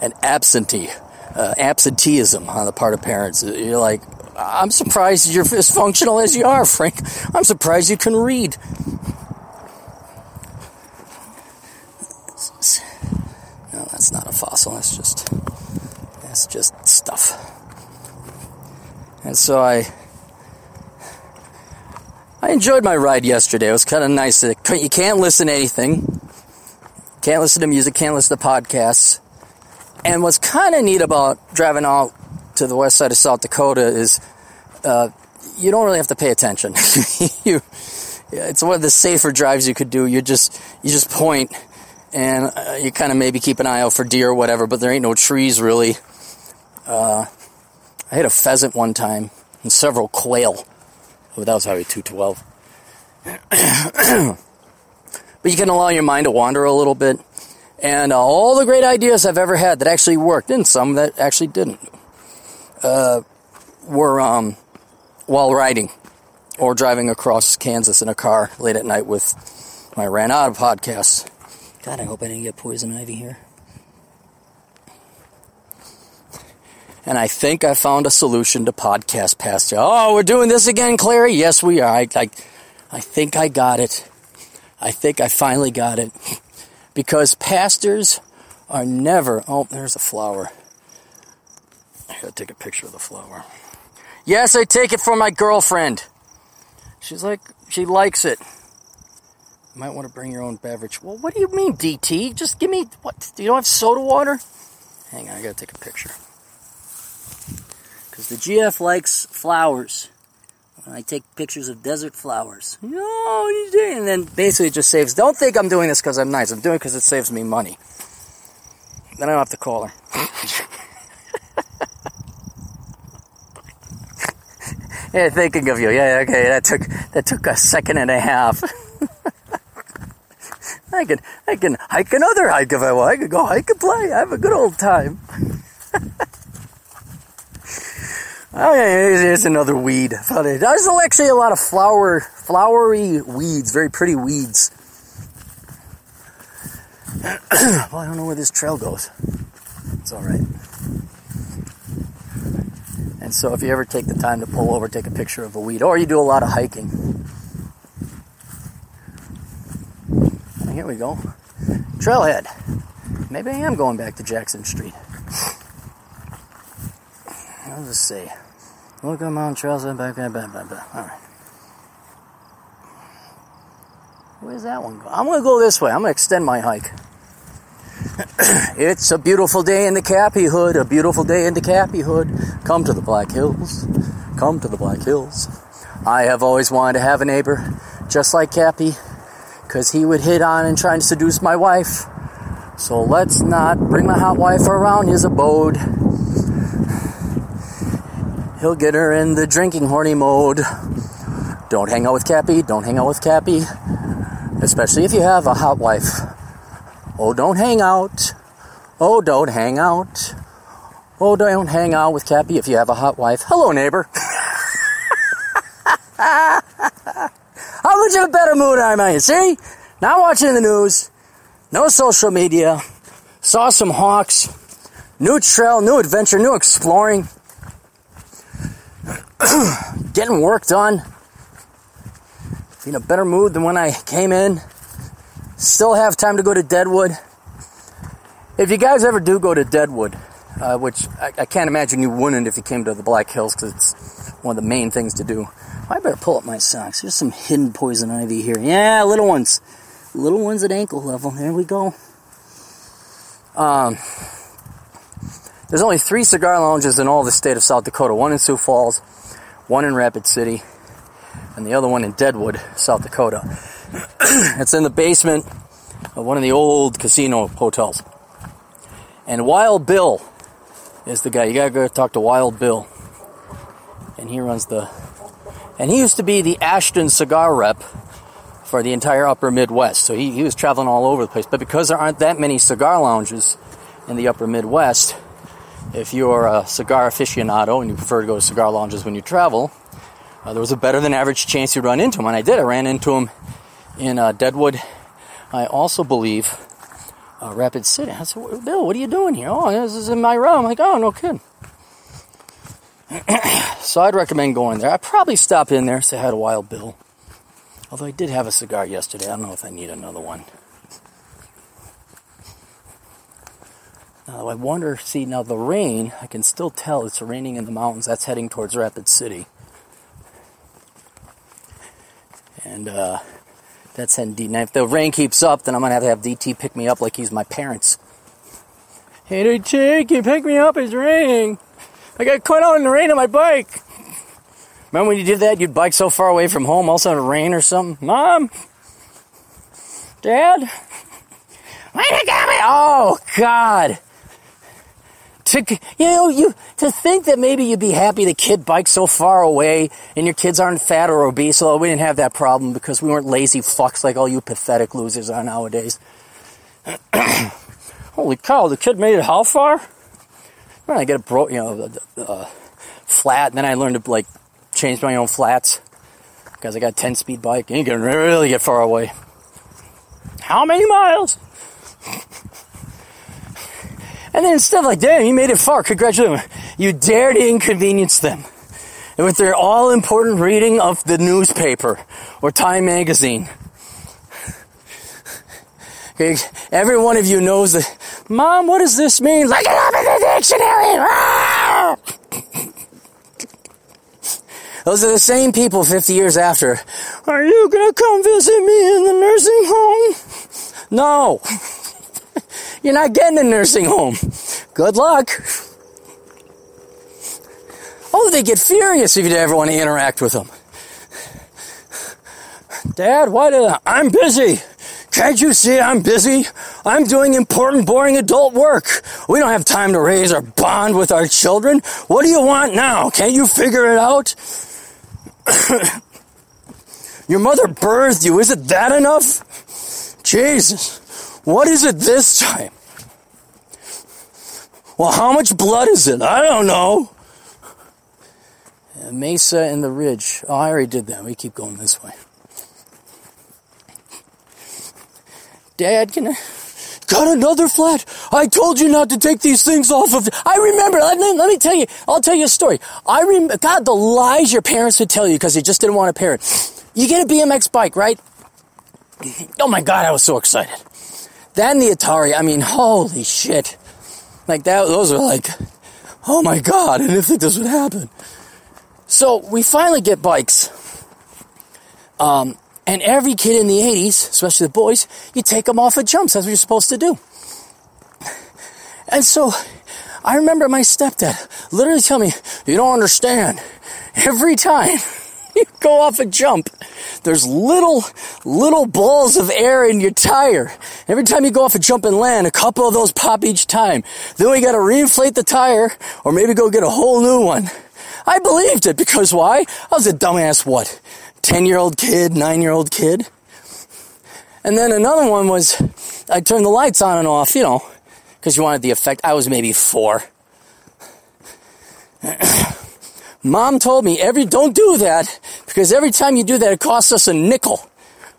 and absentee uh, absenteeism on the part of parents. You're like, I'm surprised you're as functional as you are, Frank. I'm surprised you can read. No, that's not a fossil. That's just that's just stuff. And so I I enjoyed my ride yesterday. It was kind of nice. You can't listen to anything. Can't listen to music. Can't listen to podcasts. And what's kind of neat about driving out to the west side of South Dakota is uh, you don't really have to pay attention. you, it's one of the safer drives you could do. You just you just point, and uh, you kind of maybe keep an eye out for deer or whatever. But there ain't no trees really. Uh, I hit a pheasant one time and several quail. Oh, that was Highway 212. but you can allow your mind to wander a little bit. And uh, all the great ideas I've ever had that actually worked, and some that actually didn't, uh, were um, while riding or driving across Kansas in a car late at night with my ran out of podcasts. God, I hope I didn't get poison ivy here. And I think I found a solution to podcast pasture. Oh, we're doing this again, Clarey? Yes, we are. I, I, I think I got it. I think I finally got it. Because pastors are never. Oh, there's a flower. I gotta take a picture of the flower. Yes, I take it for my girlfriend. She's like, she likes it. You might want to bring your own beverage. Well, what do you mean, DT? Just give me, what? Do you don't have soda water? Hang on, I gotta take a picture. Because the GF likes flowers. I take pictures of desert flowers. No, you doing? And then basically it just saves. Don't think I'm doing this because I'm nice. I'm doing it because it saves me money. Then I don't have to call her. Yeah, thinking of you. Yeah, okay. That took that took a second and a half. I can I can hike another hike if I want. I could go hike and play. I have a good old time. oh yeah, here's another weed. There's actually a lot of flower flowery weeds, very pretty weeds. well, I don't know where this trail goes. It's all right. And so if you ever take the time to pull over, take a picture of a weed, or you do a lot of hiking. And here we go. Trailhead. Maybe I am going back to Jackson Street. Let's see. Look at Mount Trails. Blah, blah, blah. All right. Where's that one? I'm going to go this way. I'm going to extend my hike. it's a beautiful day in the Cappy Hood, a beautiful day in the Cappy Hood. Come to the Black Hills, come to the Black Hills. I have always wanted to have a neighbor just like Cappy, because he would hit on and try to seduce my wife. So let's not bring my hot wife around his abode. He'll get her in the drinking horny mode. Don't hang out with Cappy, don't hang out with Cappy, especially if you have a hot wife. Oh, don't hang out. Oh, don't hang out. Oh, don't hang out with Cappy if you have a hot wife. Hello, neighbor. How much of a better mood am I in? See? Not watching the news. No social media. Saw some hawks. New trail, new adventure, new exploring. Getting work done. In a better mood than when I came in. Still have time to go to Deadwood. If you guys ever do go to Deadwood, uh, which I, I, can't imagine you wouldn't if you came to the Black Hills because it's one of the main things to do. I better pull up my socks. There's some hidden poison ivy here. Yeah, little ones. Little ones at ankle level. There we go. Um, There's only three cigar lounges in all the state of South Dakota. One in Sioux Falls, one in Rapid City, and the other one in Deadwood, South Dakota. It's in the basement of one of the old casino hotels. And Wild Bill is the guy. You gotta go talk to Wild Bill. And he runs the. And he used to be the Ashton cigar rep for the entire upper Midwest. So he, he was traveling all over the place. But because there aren't that many cigar lounges in the upper Midwest, if you're a cigar aficionado and you prefer to go to cigar lounges when you travel, uh, there was a better than average chance you'd run into him. And I did. I ran into him in uh, Deadwood. I also believe uh, Rapid City. I said, Bill, what are you doing here? Oh, this is in my room. I'm like, oh, no kidding. so I'd recommend going there. I'd probably stop in there, say hi to Wild Bill. Although I did have a cigar yesterday. I don't know if I need another one. Now I wonder, see, now the rain, I can still tell it's raining in the mountains. That's heading towards Rapid City. And uh, that's deep. Now, if the rain keeps up, then I'm going to have to have DT pick me up like he's my parents. Hey, DT, can you pick me up? It's raining. I got caught out in the rain on my bike. Remember when you did that? You'd bike so far away from home, all of rain or something? Mom? Dad? You got me? Oh, God to you know you to think that maybe you'd be happy the kid bikes so far away and your kids aren't fat or obese although we didn't have that problem because we weren't lazy fucks like all you pathetic losers are nowadays. Holy cow the kid made it how far? Well, I get a bro you know uh, flat and then I learned to like change my own flats because I got a 10 speed bike. And you can really get far away. How many miles and then stuff like, damn, you made it far. Congratulations. You dared to inconvenience them with their all important reading of the newspaper or Time magazine. Okay, every one of you knows that, Mom, what does this mean? Look it up in the dictionary! Those are the same people 50 years after. Are you gonna come visit me in the nursing home? No. You're not getting a nursing home. Good luck. Oh, they get furious if you ever want to interact with them. Dad, why did I? I'm busy. Can't you see I'm busy? I'm doing important, boring adult work. We don't have time to raise or bond with our children. What do you want now? Can't you figure it out? Your mother birthed you. Is it that enough? Jesus. What is it this time? Well, how much blood is it? I don't know. Mesa and the Ridge. Oh, I already did that. We keep going this way. Dad, can I? Got another flat. I told you not to take these things off of. I remember. Let me, let me tell you. I'll tell you a story. I remember. God, the lies your parents would tell you because they just didn't want a parent. You get a BMX bike, right? Oh my God, I was so excited. Then the Atari, I mean, holy shit. Like that, those are like, oh my god, I didn't think this would happen. So we finally get bikes. Um, and every kid in the 80s, especially the boys, you take them off at jumps. That's what you're supposed to do. And so I remember my stepdad literally tell me, you don't understand. Every time you go off a jump, there's little, little balls of air in your tire. Every time you go off a jump and land, a couple of those pop each time. Then we gotta reinflate the tire, or maybe go get a whole new one. I believed it because why? I was a dumbass, what? 10 year old kid, 9 year old kid. And then another one was, I turned the lights on and off, you know, because you wanted the effect. I was maybe four. Mom told me every don't do that because every time you do that, it costs us a nickel.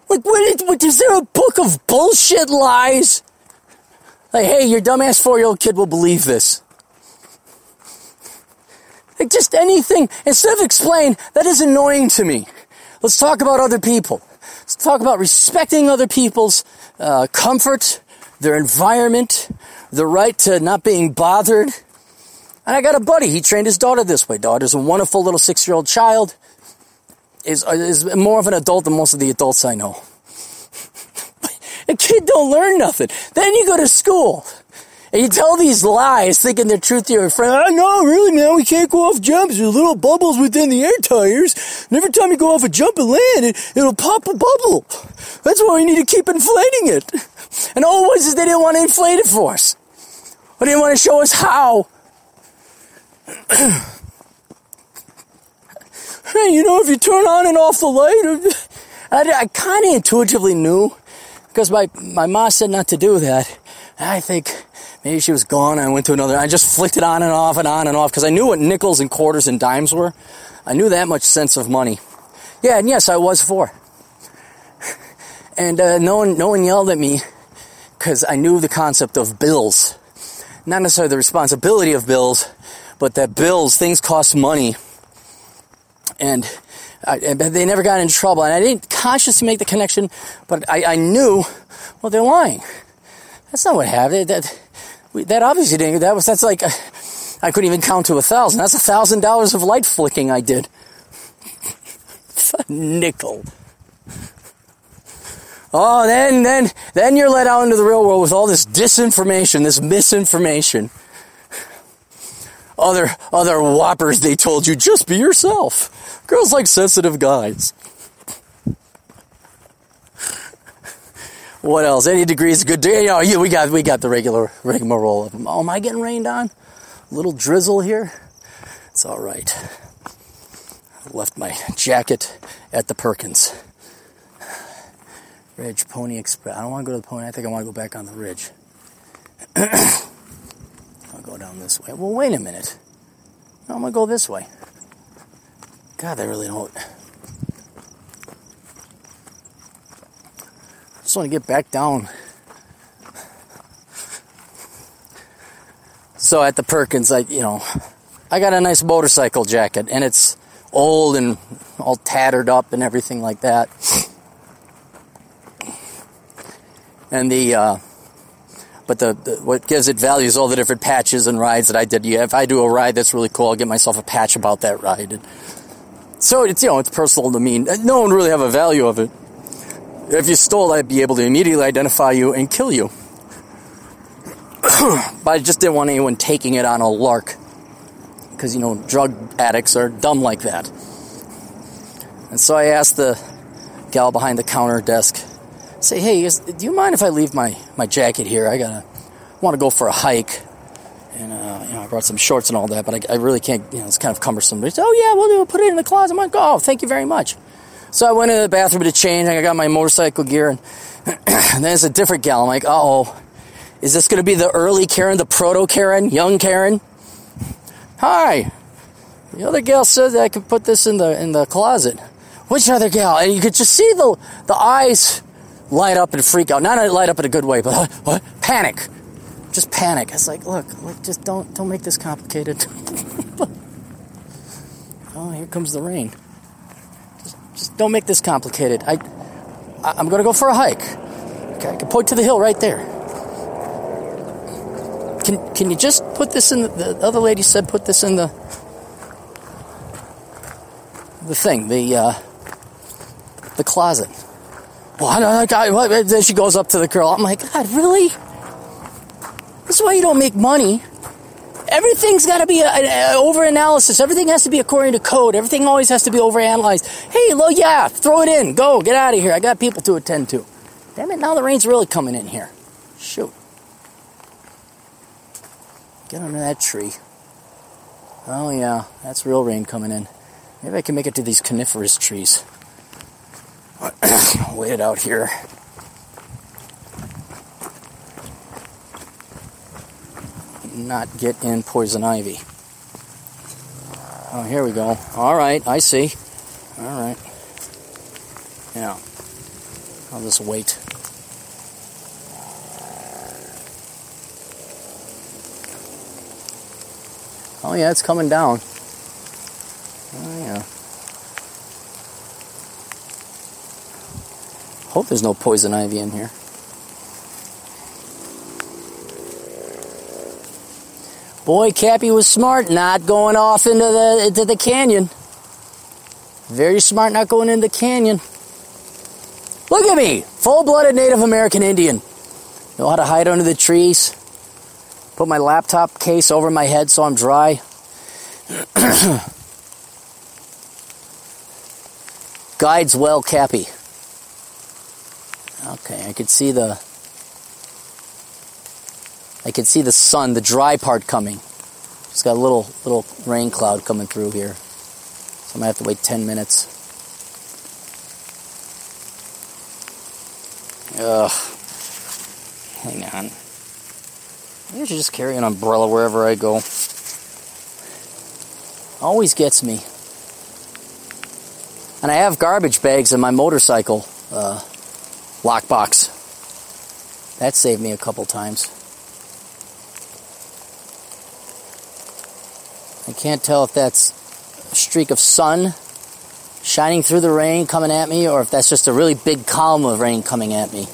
Like, what, what is there a book of bullshit lies? Like, hey, your dumbass four-year-old kid will believe this. Like, just anything instead of explain that is annoying to me. Let's talk about other people. Let's talk about respecting other people's uh, comfort, their environment, the right to not being bothered and I got a buddy. He trained his daughter this way. Daughter's a wonderful little six-year-old child. Is is more of an adult than most of the adults I know. a kid don't learn nothing. Then you go to school, And you tell these lies thinking they're true to your friend. Oh, no, really, man, we can't go off jumps. There's little bubbles within the air tires. And every time you go off a jump and land, it, it'll pop a bubble. That's why we need to keep inflating it. And all it was is they didn't want to inflate it for us. They didn't want to show us how. hey, you know, if you turn on and off the light, I, I kind of intuitively knew because my, my mom said not to do that. I think maybe she was gone. I went to another. I just flicked it on and off and on and off because I knew what nickels and quarters and dimes were. I knew that much sense of money. Yeah, and yes, I was four. And uh, no one, no one yelled at me because I knew the concept of bills. Not necessarily the responsibility of bills, but that bills, things cost money. And I, they never got in trouble. And I didn't consciously make the connection, but I, I knew, well, they're lying. That's not what happened. That, that obviously didn't, that was, that's like, uh, I couldn't even count to a thousand. That's a thousand dollars of light flicking I did. nickel. Oh, then, then, then you're let out into the real world with all this disinformation, this misinformation. Other, other whoppers they told you, just be yourself. Girls like sensitive guys. What else? Any degree degrees good day? Oh, yeah, we got, we got the regular, roll of them. Oh, am I getting rained on? A little drizzle here? It's alright. I left my jacket at the Perkins. Ridge Pony Express. I don't want to go to the Pony. I think I want to go back on the Ridge. Go down this way. Well, wait a minute. No, I'm going to go this way. God, they really don't. Just want to get back down. So at the Perkins, I, you know, I got a nice motorcycle jacket and it's old and all tattered up and everything like that. and the uh, but the, the, what gives it value is all the different patches and rides that I did. Yeah, if I do a ride that's really cool, I'll get myself a patch about that ride. And so it's you know it's personal to me. No one really have a value of it. If you stole, I'd be able to immediately identify you and kill you. but I just didn't want anyone taking it on a lark because you know drug addicts are dumb like that. And so I asked the gal behind the counter desk say, hey, is, do you mind if I leave my, my jacket here? I gotta want to go for a hike, and uh, you know I brought some shorts and all that, but I, I really can't. You know, it's kind of cumbersome. But oh yeah, we'll do. Put it in the closet. I'm like, oh, thank you very much. So I went into the bathroom to change. I got my motorcycle gear, and, and then it's a different gal. I'm like, oh, is this going to be the early Karen, the proto Karen, young Karen? Hi. The other gal said that I could put this in the in the closet. Which other gal? And you could just see the the eyes light up and freak out. Not light up in a good way, but what? Panic. Just panic. It's like, look, look, just don't don't make this complicated. oh, here comes the rain. Just, just don't make this complicated. I, I am gonna go for a hike. Okay, I can point to the hill right there. Can can you just put this in the, the other lady said put this in the the thing, the uh, the closet. Well, don't like, then she goes up to the girl. I'm like, God, really? This is why you don't make money. Everything's got to be uh, an uh, over analysis. Everything has to be according to code. Everything always has to be over analyzed. Hey, lo, yeah, throw it in. Go, get out of here. I got people to attend to. Damn it, now the rain's really coming in here. Shoot. Get under that tree. Oh, yeah, that's real rain coming in. Maybe I can make it to these coniferous trees. wait it out here. Not get in poison ivy. Oh, here we go. All right, I see. All right. Yeah. I'll just wait. Oh, yeah, it's coming down. Oh, yeah. Hope there's no poison ivy in here. Boy, Cappy was smart not going off into the into the canyon. Very smart not going into the canyon. Look at me, full-blooded Native American Indian. Know how to hide under the trees. Put my laptop case over my head so I'm dry. Guides well, Cappy. Okay, I could see the I can see the sun, the dry part coming. It's got a little little rain cloud coming through here. So I'm gonna have to wait 10 minutes. Ugh. Hang on. I should just carry an umbrella wherever I go. Always gets me. And I have garbage bags in my motorcycle uh, lockbox. That saved me a couple times. I can't tell if that's a streak of sun shining through the rain coming at me or if that's just a really big column of rain coming at me.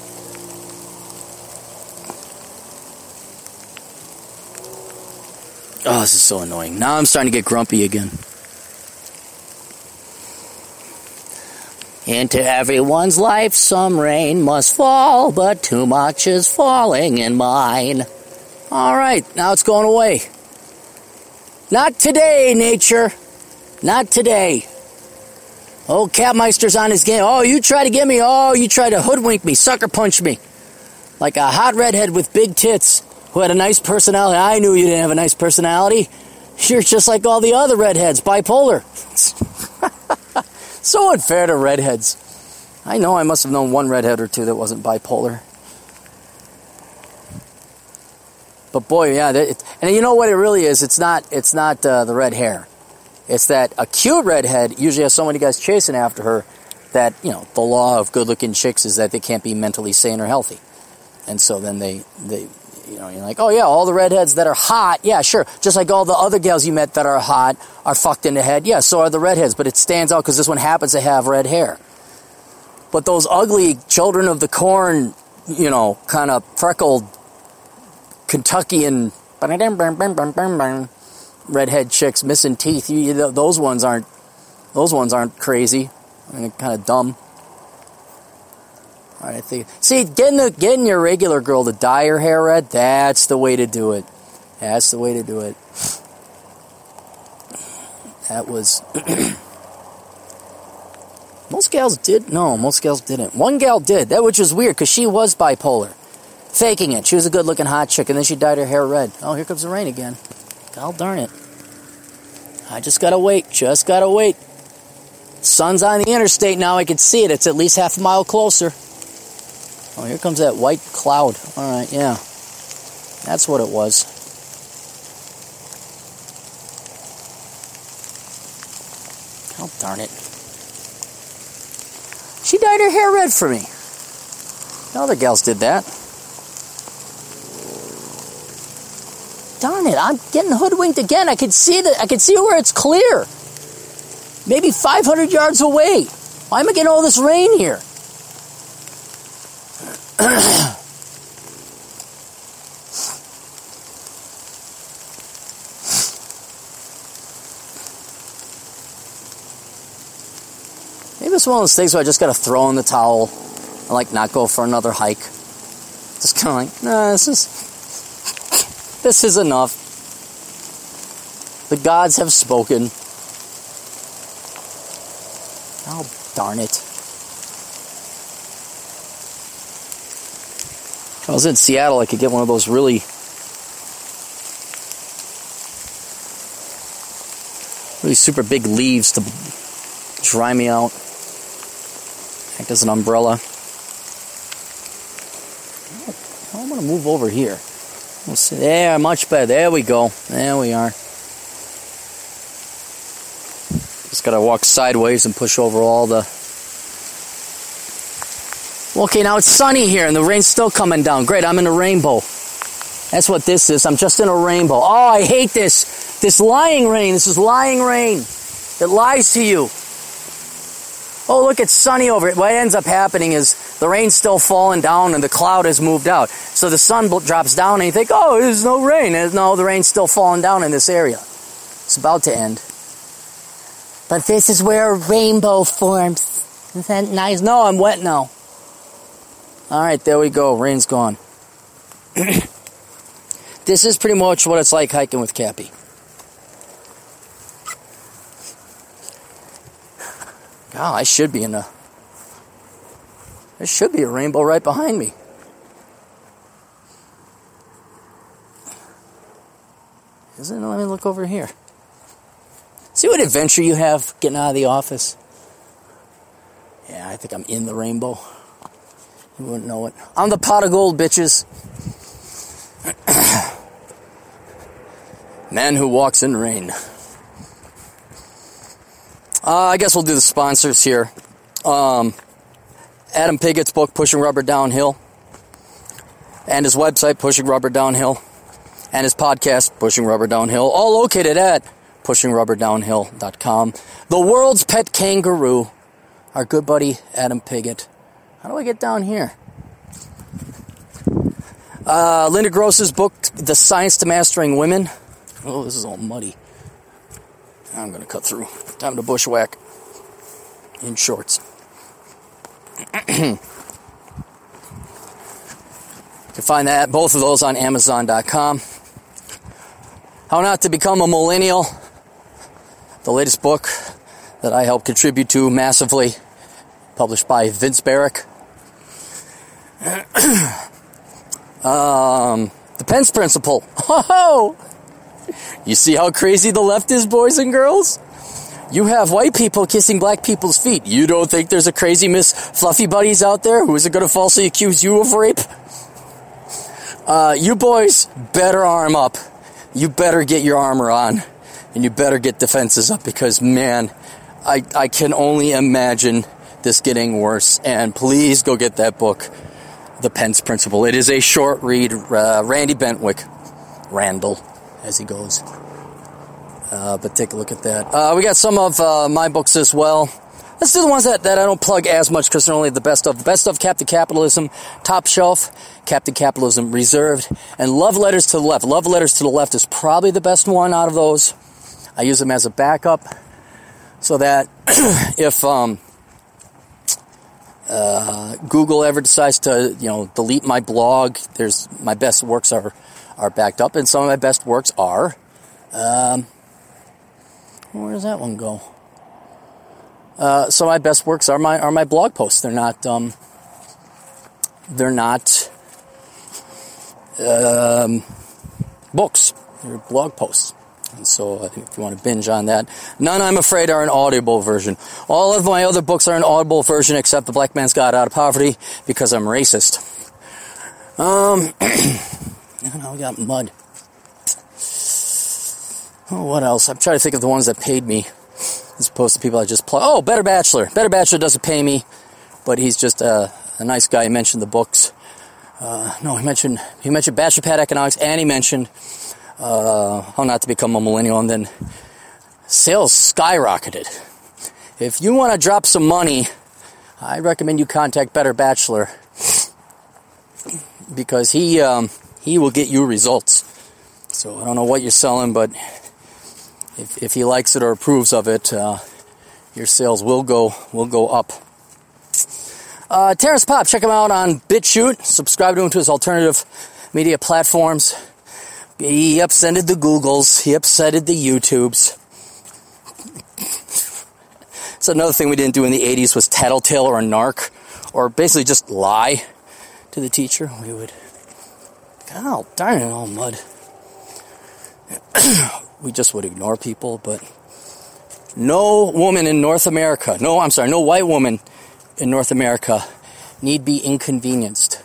Oh, this is so annoying. Now I'm starting to get grumpy again. Into everyone's life some rain must fall, but too much is falling in mine. Alright, now it's going away. Not today, nature. Not today. Oh, Capmeister's on his game. Oh, you try to get me. Oh, you try to hoodwink me, sucker punch me. Like a hot redhead with big tits who had a nice personality. I knew you didn't have a nice personality. You're just like all the other redheads, bipolar. so unfair to redheads. I know I must have known one redhead or two that wasn't bipolar. But boy, yeah, and you know what it really is? It's not. It's not uh, the red hair. It's that a cute redhead usually has so many guys chasing after her that you know the law of good-looking chicks is that they can't be mentally sane or healthy, and so then they they you know, you're like, oh yeah, all the redheads that are hot, yeah, sure. Just like all the other gals you met that are hot are fucked in the head, yeah, so are the redheads. But it stands out because this one happens to have red hair. But those ugly children of the corn, you know, kind of freckled Kentuckian redhead chicks missing teeth, you, those ones aren't, those ones aren't crazy. I mean, kind of dumb. I think. See, getting the, getting your regular girl to dye her hair red, that's the way to do it. That's the way to do it. That was. most gals did. No, most gals didn't. One gal did. That which was weird because she was bipolar, faking it. She was a good-looking hot chick, and then she dyed her hair red. Oh, here comes the rain again. God darn it! I just gotta wait. Just gotta wait. Sun's on the interstate now. I can see it. It's at least half a mile closer. Oh, here comes that white cloud. All right, yeah. That's what it was. Oh, darn it. She dyed her hair red for me. The other gals did that. Darn it, I'm getting hoodwinked again. I can see that I can see where it's clear. Maybe 500 yards away. Why am I getting all this rain here? Maybe it's one of those things where I just gotta throw in the towel and like not go for another hike. Just kind of like, nah, this is this is enough. The gods have spoken. Oh, darn it. I was in Seattle, I could get one of those really really super big leaves to dry me out. Act as an umbrella. Oh, I'm gonna move over here. We'll see. There, much better. There we go. There we are. Just gotta walk sideways and push over all the Okay, now it's sunny here and the rain's still coming down. Great, I'm in a rainbow. That's what this is. I'm just in a rainbow. Oh, I hate this. This lying rain. This is lying rain. It lies to you. Oh, look, it's sunny over it. What ends up happening is the rain's still falling down and the cloud has moved out. So the sun drops down and you think, oh, there's no rain. No, the rain's still falling down in this area. It's about to end. But this is where a rainbow forms. Isn't that nice? No, I'm wet now. All right, there we go. Rain's gone. this is pretty much what it's like hiking with Cappy. Oh, I should be in a. There should be a rainbow right behind me. Isn't it? Let me look over here. See what adventure you have getting out of the office? Yeah, I think I'm in the rainbow. You wouldn't know it. I'm the pot of gold, bitches. Man who walks in rain. Uh, I guess we'll do the sponsors here. Um, Adam Piggott's book, Pushing Rubber Downhill, and his website, Pushing Rubber Downhill, and his podcast, Pushing Rubber Downhill, all located at pushingrubberdownhill.com. The world's pet kangaroo, our good buddy Adam Piggott. How do I get down here? Uh, Linda Gross's book, The Science to Mastering Women. Oh, this is all muddy. I'm going to cut through. Time to bushwhack in shorts. you can find that both of those on Amazon.com. How not to become a millennial. The latest book that I helped contribute to massively, published by Vince Barrick. um, the Pence Principle. Oh, you see how crazy the left is, boys and girls? You have white people kissing black people's feet. You don't think there's a crazy Miss Fluffy Buddies out there who isn't going to falsely accuse you of rape? Uh, you boys better arm up. You better get your armor on. And you better get defenses up because, man, I, I can only imagine this getting worse. And please go get that book, The Pence Principle. It is a short read. Uh, Randy Bentwick. Randall, as he goes. Uh, but take a look at that. Uh, we got some of uh, my books as well. Let's do the ones that, that I don't plug as much because they're only the best of. The best of Captain Capitalism, Top Shelf, Captain Capitalism Reserved, and Love Letters to the Left. Love Letters to the Left is probably the best one out of those. I use them as a backup so that if um, uh, Google ever decides to, you know, delete my blog, there's my best works are are backed up, and some of my best works are. Um, where does that one go? Uh, some of my best works are my are my blog posts. They're not um, they're not um, books. They're blog posts. And so, if you want to binge on that, none I'm afraid are an audible version. All of my other books are an audible version, except The Black Man's Guide Out of Poverty, because I'm racist. Um, now we got mud. Oh, what else? I'm trying to think of the ones that paid me, as opposed to people I just plug. Oh, Better Bachelor. Better Bachelor doesn't pay me, but he's just a, a nice guy. He mentioned the books. Uh, no, he mentioned he mentioned Bachelor Pad Economics, and he mentioned uh, how not to become a millennial, and then sales skyrocketed. If you want to drop some money, I recommend you contact Better Bachelor because he um, he will get you results. So I don't know what you're selling, but if, if he likes it or approves of it, uh, your sales will go will go up. Uh, Terence Popp, check him out on BitChute. Subscribe to him to his alternative media platforms. He upsetted the Googles. He upsetted the YouTubes. so another thing we didn't do in the 80s was tattletale or a narc, or basically just lie to the teacher. We would, God darn it, all mud. we just would ignore people, but no woman in North America, no, I'm sorry, no white woman in North America need be inconvenienced.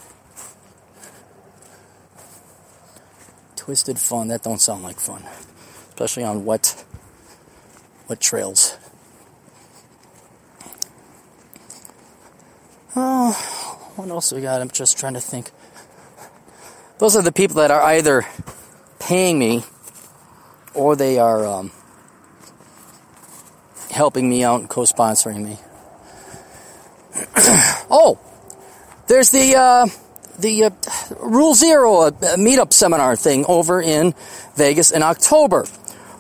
Twisted fun, that don't sound like fun. Especially on wet, wet trails. Oh, what else we got? I'm just trying to think. Those are the people that are either paying me or they are um, helping me out and co-sponsoring me. oh, there's the uh, the uh, Rule Zero uh, meetup seminar thing over in Vegas in October.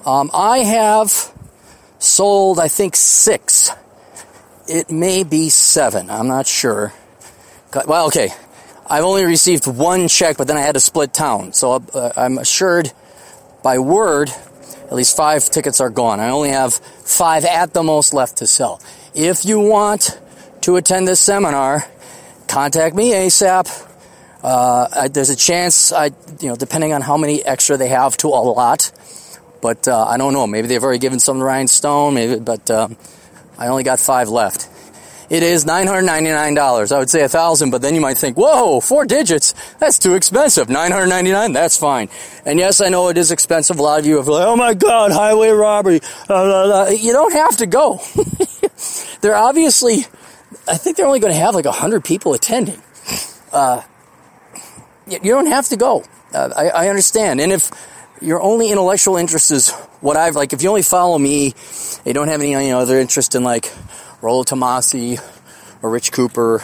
Um, I have sold, I think, six. It may be seven. I'm not sure. Well, okay. I've only received one check, but then I had to split town. So uh, I'm assured by word at least five tickets are gone. I only have five at the most left to sell. If you want to attend this seminar, contact me ASAP. Uh, I, there's a chance, I, you know, depending on how many extra they have to allot, but uh, I don't know. Maybe they've already given some to Ryan Stone, maybe, but uh, I only got five left. It is $999. I would say a thousand, but then you might think, whoa, four digits, that's too expensive. 999, that's fine. And yes, I know it is expensive. A lot of you have like, oh my God, highway robbery. Uh, you don't have to go. they're obviously, I think they're only going to have like 100 people attending. Uh, you don't have to go. Uh, I, I understand. And if your only intellectual interest is what I've, like, if you only follow me, you don't have any you know, other interest in like, Rollo Tomassi or Rich Cooper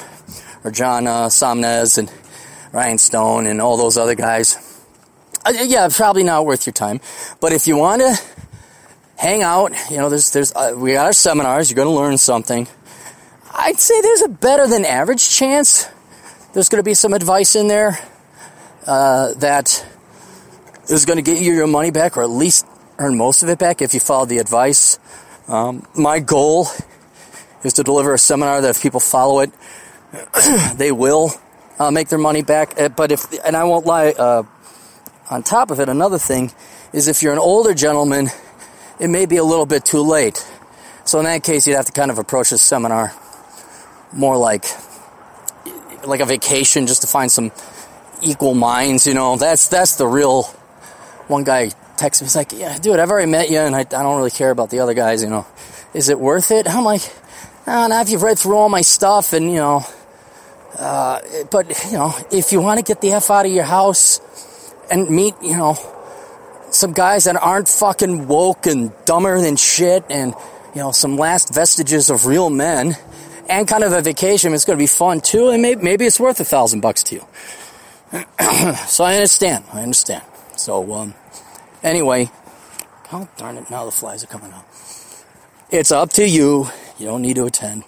or John uh, and Ryan Stone and all those other guys. Uh, yeah, probably not worth your time. But if you want to hang out, you know, there's, there's, uh, we got our seminars, you're going to learn something. I'd say there's a better than average chance there's going to be some advice in there uh, that is going to get you your money back or at least earn most of it back if you follow the advice. Um, my goal is to deliver a seminar that if people follow it, they will uh, make their money back. Uh, but if, and I won't lie, uh, on top of it, another thing is if you're an older gentleman, it may be a little bit too late. So in that case, you'd have to kind of approach this seminar more like, like a vacation just to find some equal minds, you know, that's, that's the real, one guy texted me, he's like, yeah, dude, I've already met you and I, I don't really care about the other guys, you know, is it worth it? I'm like, oh, now if you've read through all my stuff and, you know, uh, but, you know, if you want to get the F out of your house and meet, you know, some guys that aren't fucking woke and dumber than shit and, you know, some last vestiges of real men and kind of a vacation, it's going to be fun too. And maybe, maybe it's worth a thousand bucks to you. so I understand. I understand. So, um, anyway, oh darn it, now the flies are coming out. It's up to you. You don't need to attend.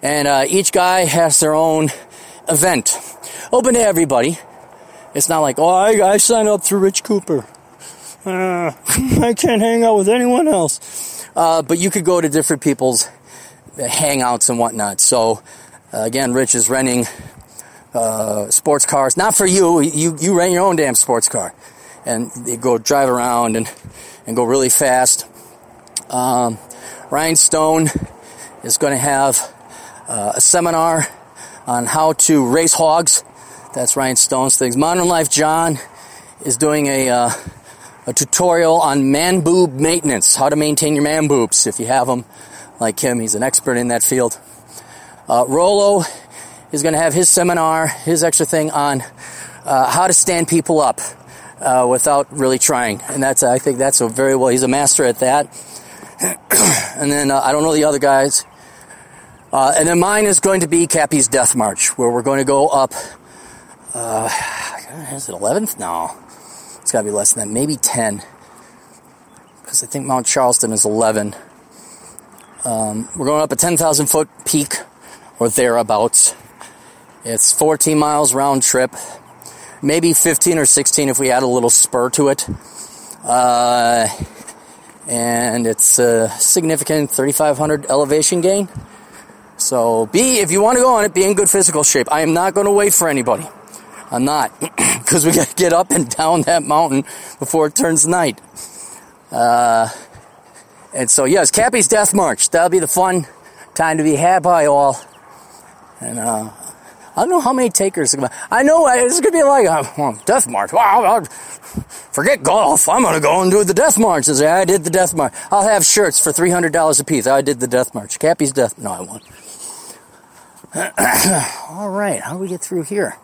And uh, each guy has their own event, open to everybody. It's not like, oh, I, I signed up through Rich Cooper. Uh, I can't hang out with anyone else. Uh, but you could go to different people's hangouts and whatnot. So, uh, again, Rich is renting uh, sports cars. Not for you. You you rent your own damn sports car, and you go drive around and and go really fast. Um, Ryan Stone is going to have uh, a seminar on how to race hogs. That's Ryan Stone's things. Modern Life John is doing a, uh, a tutorial on man boob maintenance, how to maintain your man boobs if you have them. Like him, he's an expert in that field. Uh, Rollo is going to have his seminar, his extra thing on uh, how to stand people up uh, without really trying, and that's I think that's a very well. He's a master at that. and then uh, I don't know the other guys. Uh, and then mine is going to be Cappy's Death March, where we're going to go up. Uh, is it 11th? No, it's got to be less than that. Maybe 10, because I think Mount Charleston is 11. Um, we're going up a 10,000 foot peak or thereabouts. It's 14 miles round trip, maybe 15 or 16 if we add a little spur to it. Uh, and it's a significant 3,500 elevation gain. So be, if you want to go on it, be in good physical shape. I am not going to wait for anybody. I'm not, because we got to get up and down that mountain before it turns night. Uh, and so yes, Cappy's Death March. That'll be the fun time to be had by all. And uh, I don't know how many takers. I know it's going to be like a well, Death March. Wow, forget golf. I'm going to go and do the Death March. I did the Death March. I'll have shirts for $300 a piece. I did the Death March. Cappy's Death. No, I won't. All right, how do we get through here?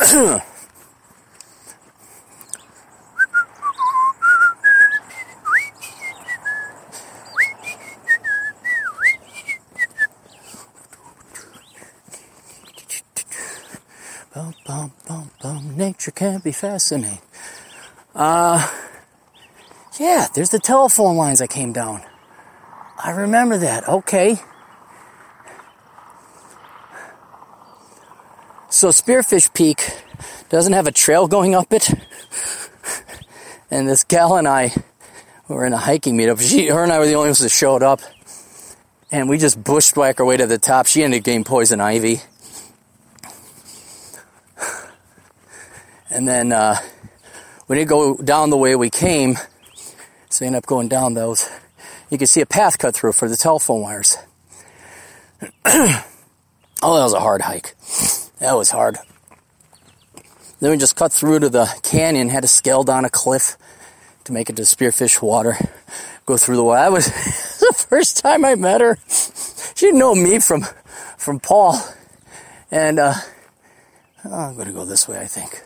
Nature can be fascinating. Uh, yeah, there's the telephone lines I came down. I remember that. Okay. So Spearfish Peak doesn't have a trail going up it. And this gal and I were in a hiking meetup. She, her and I were the only ones that showed up. And we just bushwhack our way to the top. She ended up getting poison ivy. And then uh, we didn't go down the way we came. So we ended up going down those. You can see a path cut through for the telephone wires. oh, that was a hard hike. That was hard. Then we just cut through to the canyon, had to scale down a cliff to make it to Spearfish Water. Go through the water. That was the first time I met her. She didn't know me from from Paul. And uh, oh, I'm gonna go this way, I think.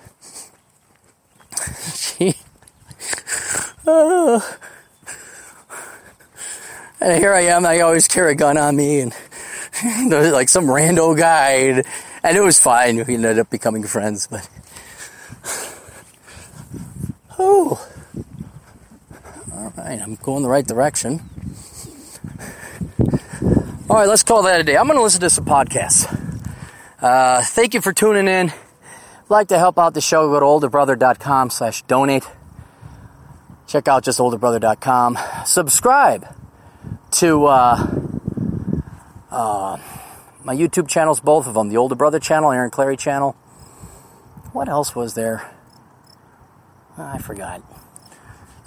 Uh, and here I am, I always carry a gun on me and like some rando guy and it was fine. We ended up becoming friends, but oh, all right, I'm going the right direction. All right, let's call that a day. I'm going to listen to some podcasts. Uh, thank you for tuning in. Like to help out the show, go to olderbrother.com slash donate. Check out just olderbrother.com. Subscribe to uh, uh, my YouTube channels, both of them. The Older Brother channel, Aaron Clarey channel. What else was there? I forgot.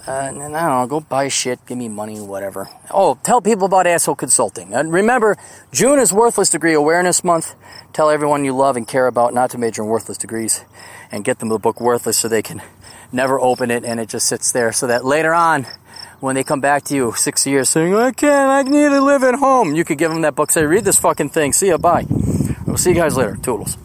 Uh, and I don't know, go buy shit, give me money, whatever. Oh, tell people about Asshole Consulting. And remember, June is Worthless Degree Awareness Month. Tell everyone you love and care about not to major in worthless degrees and get them the book Worthless so they can never open it and it just sits there so that later on, when they come back to you six years saying, I can't, I need to live at home, you could give them that book, say, read this fucking thing, see ya, bye. We'll see you guys later. Toodles.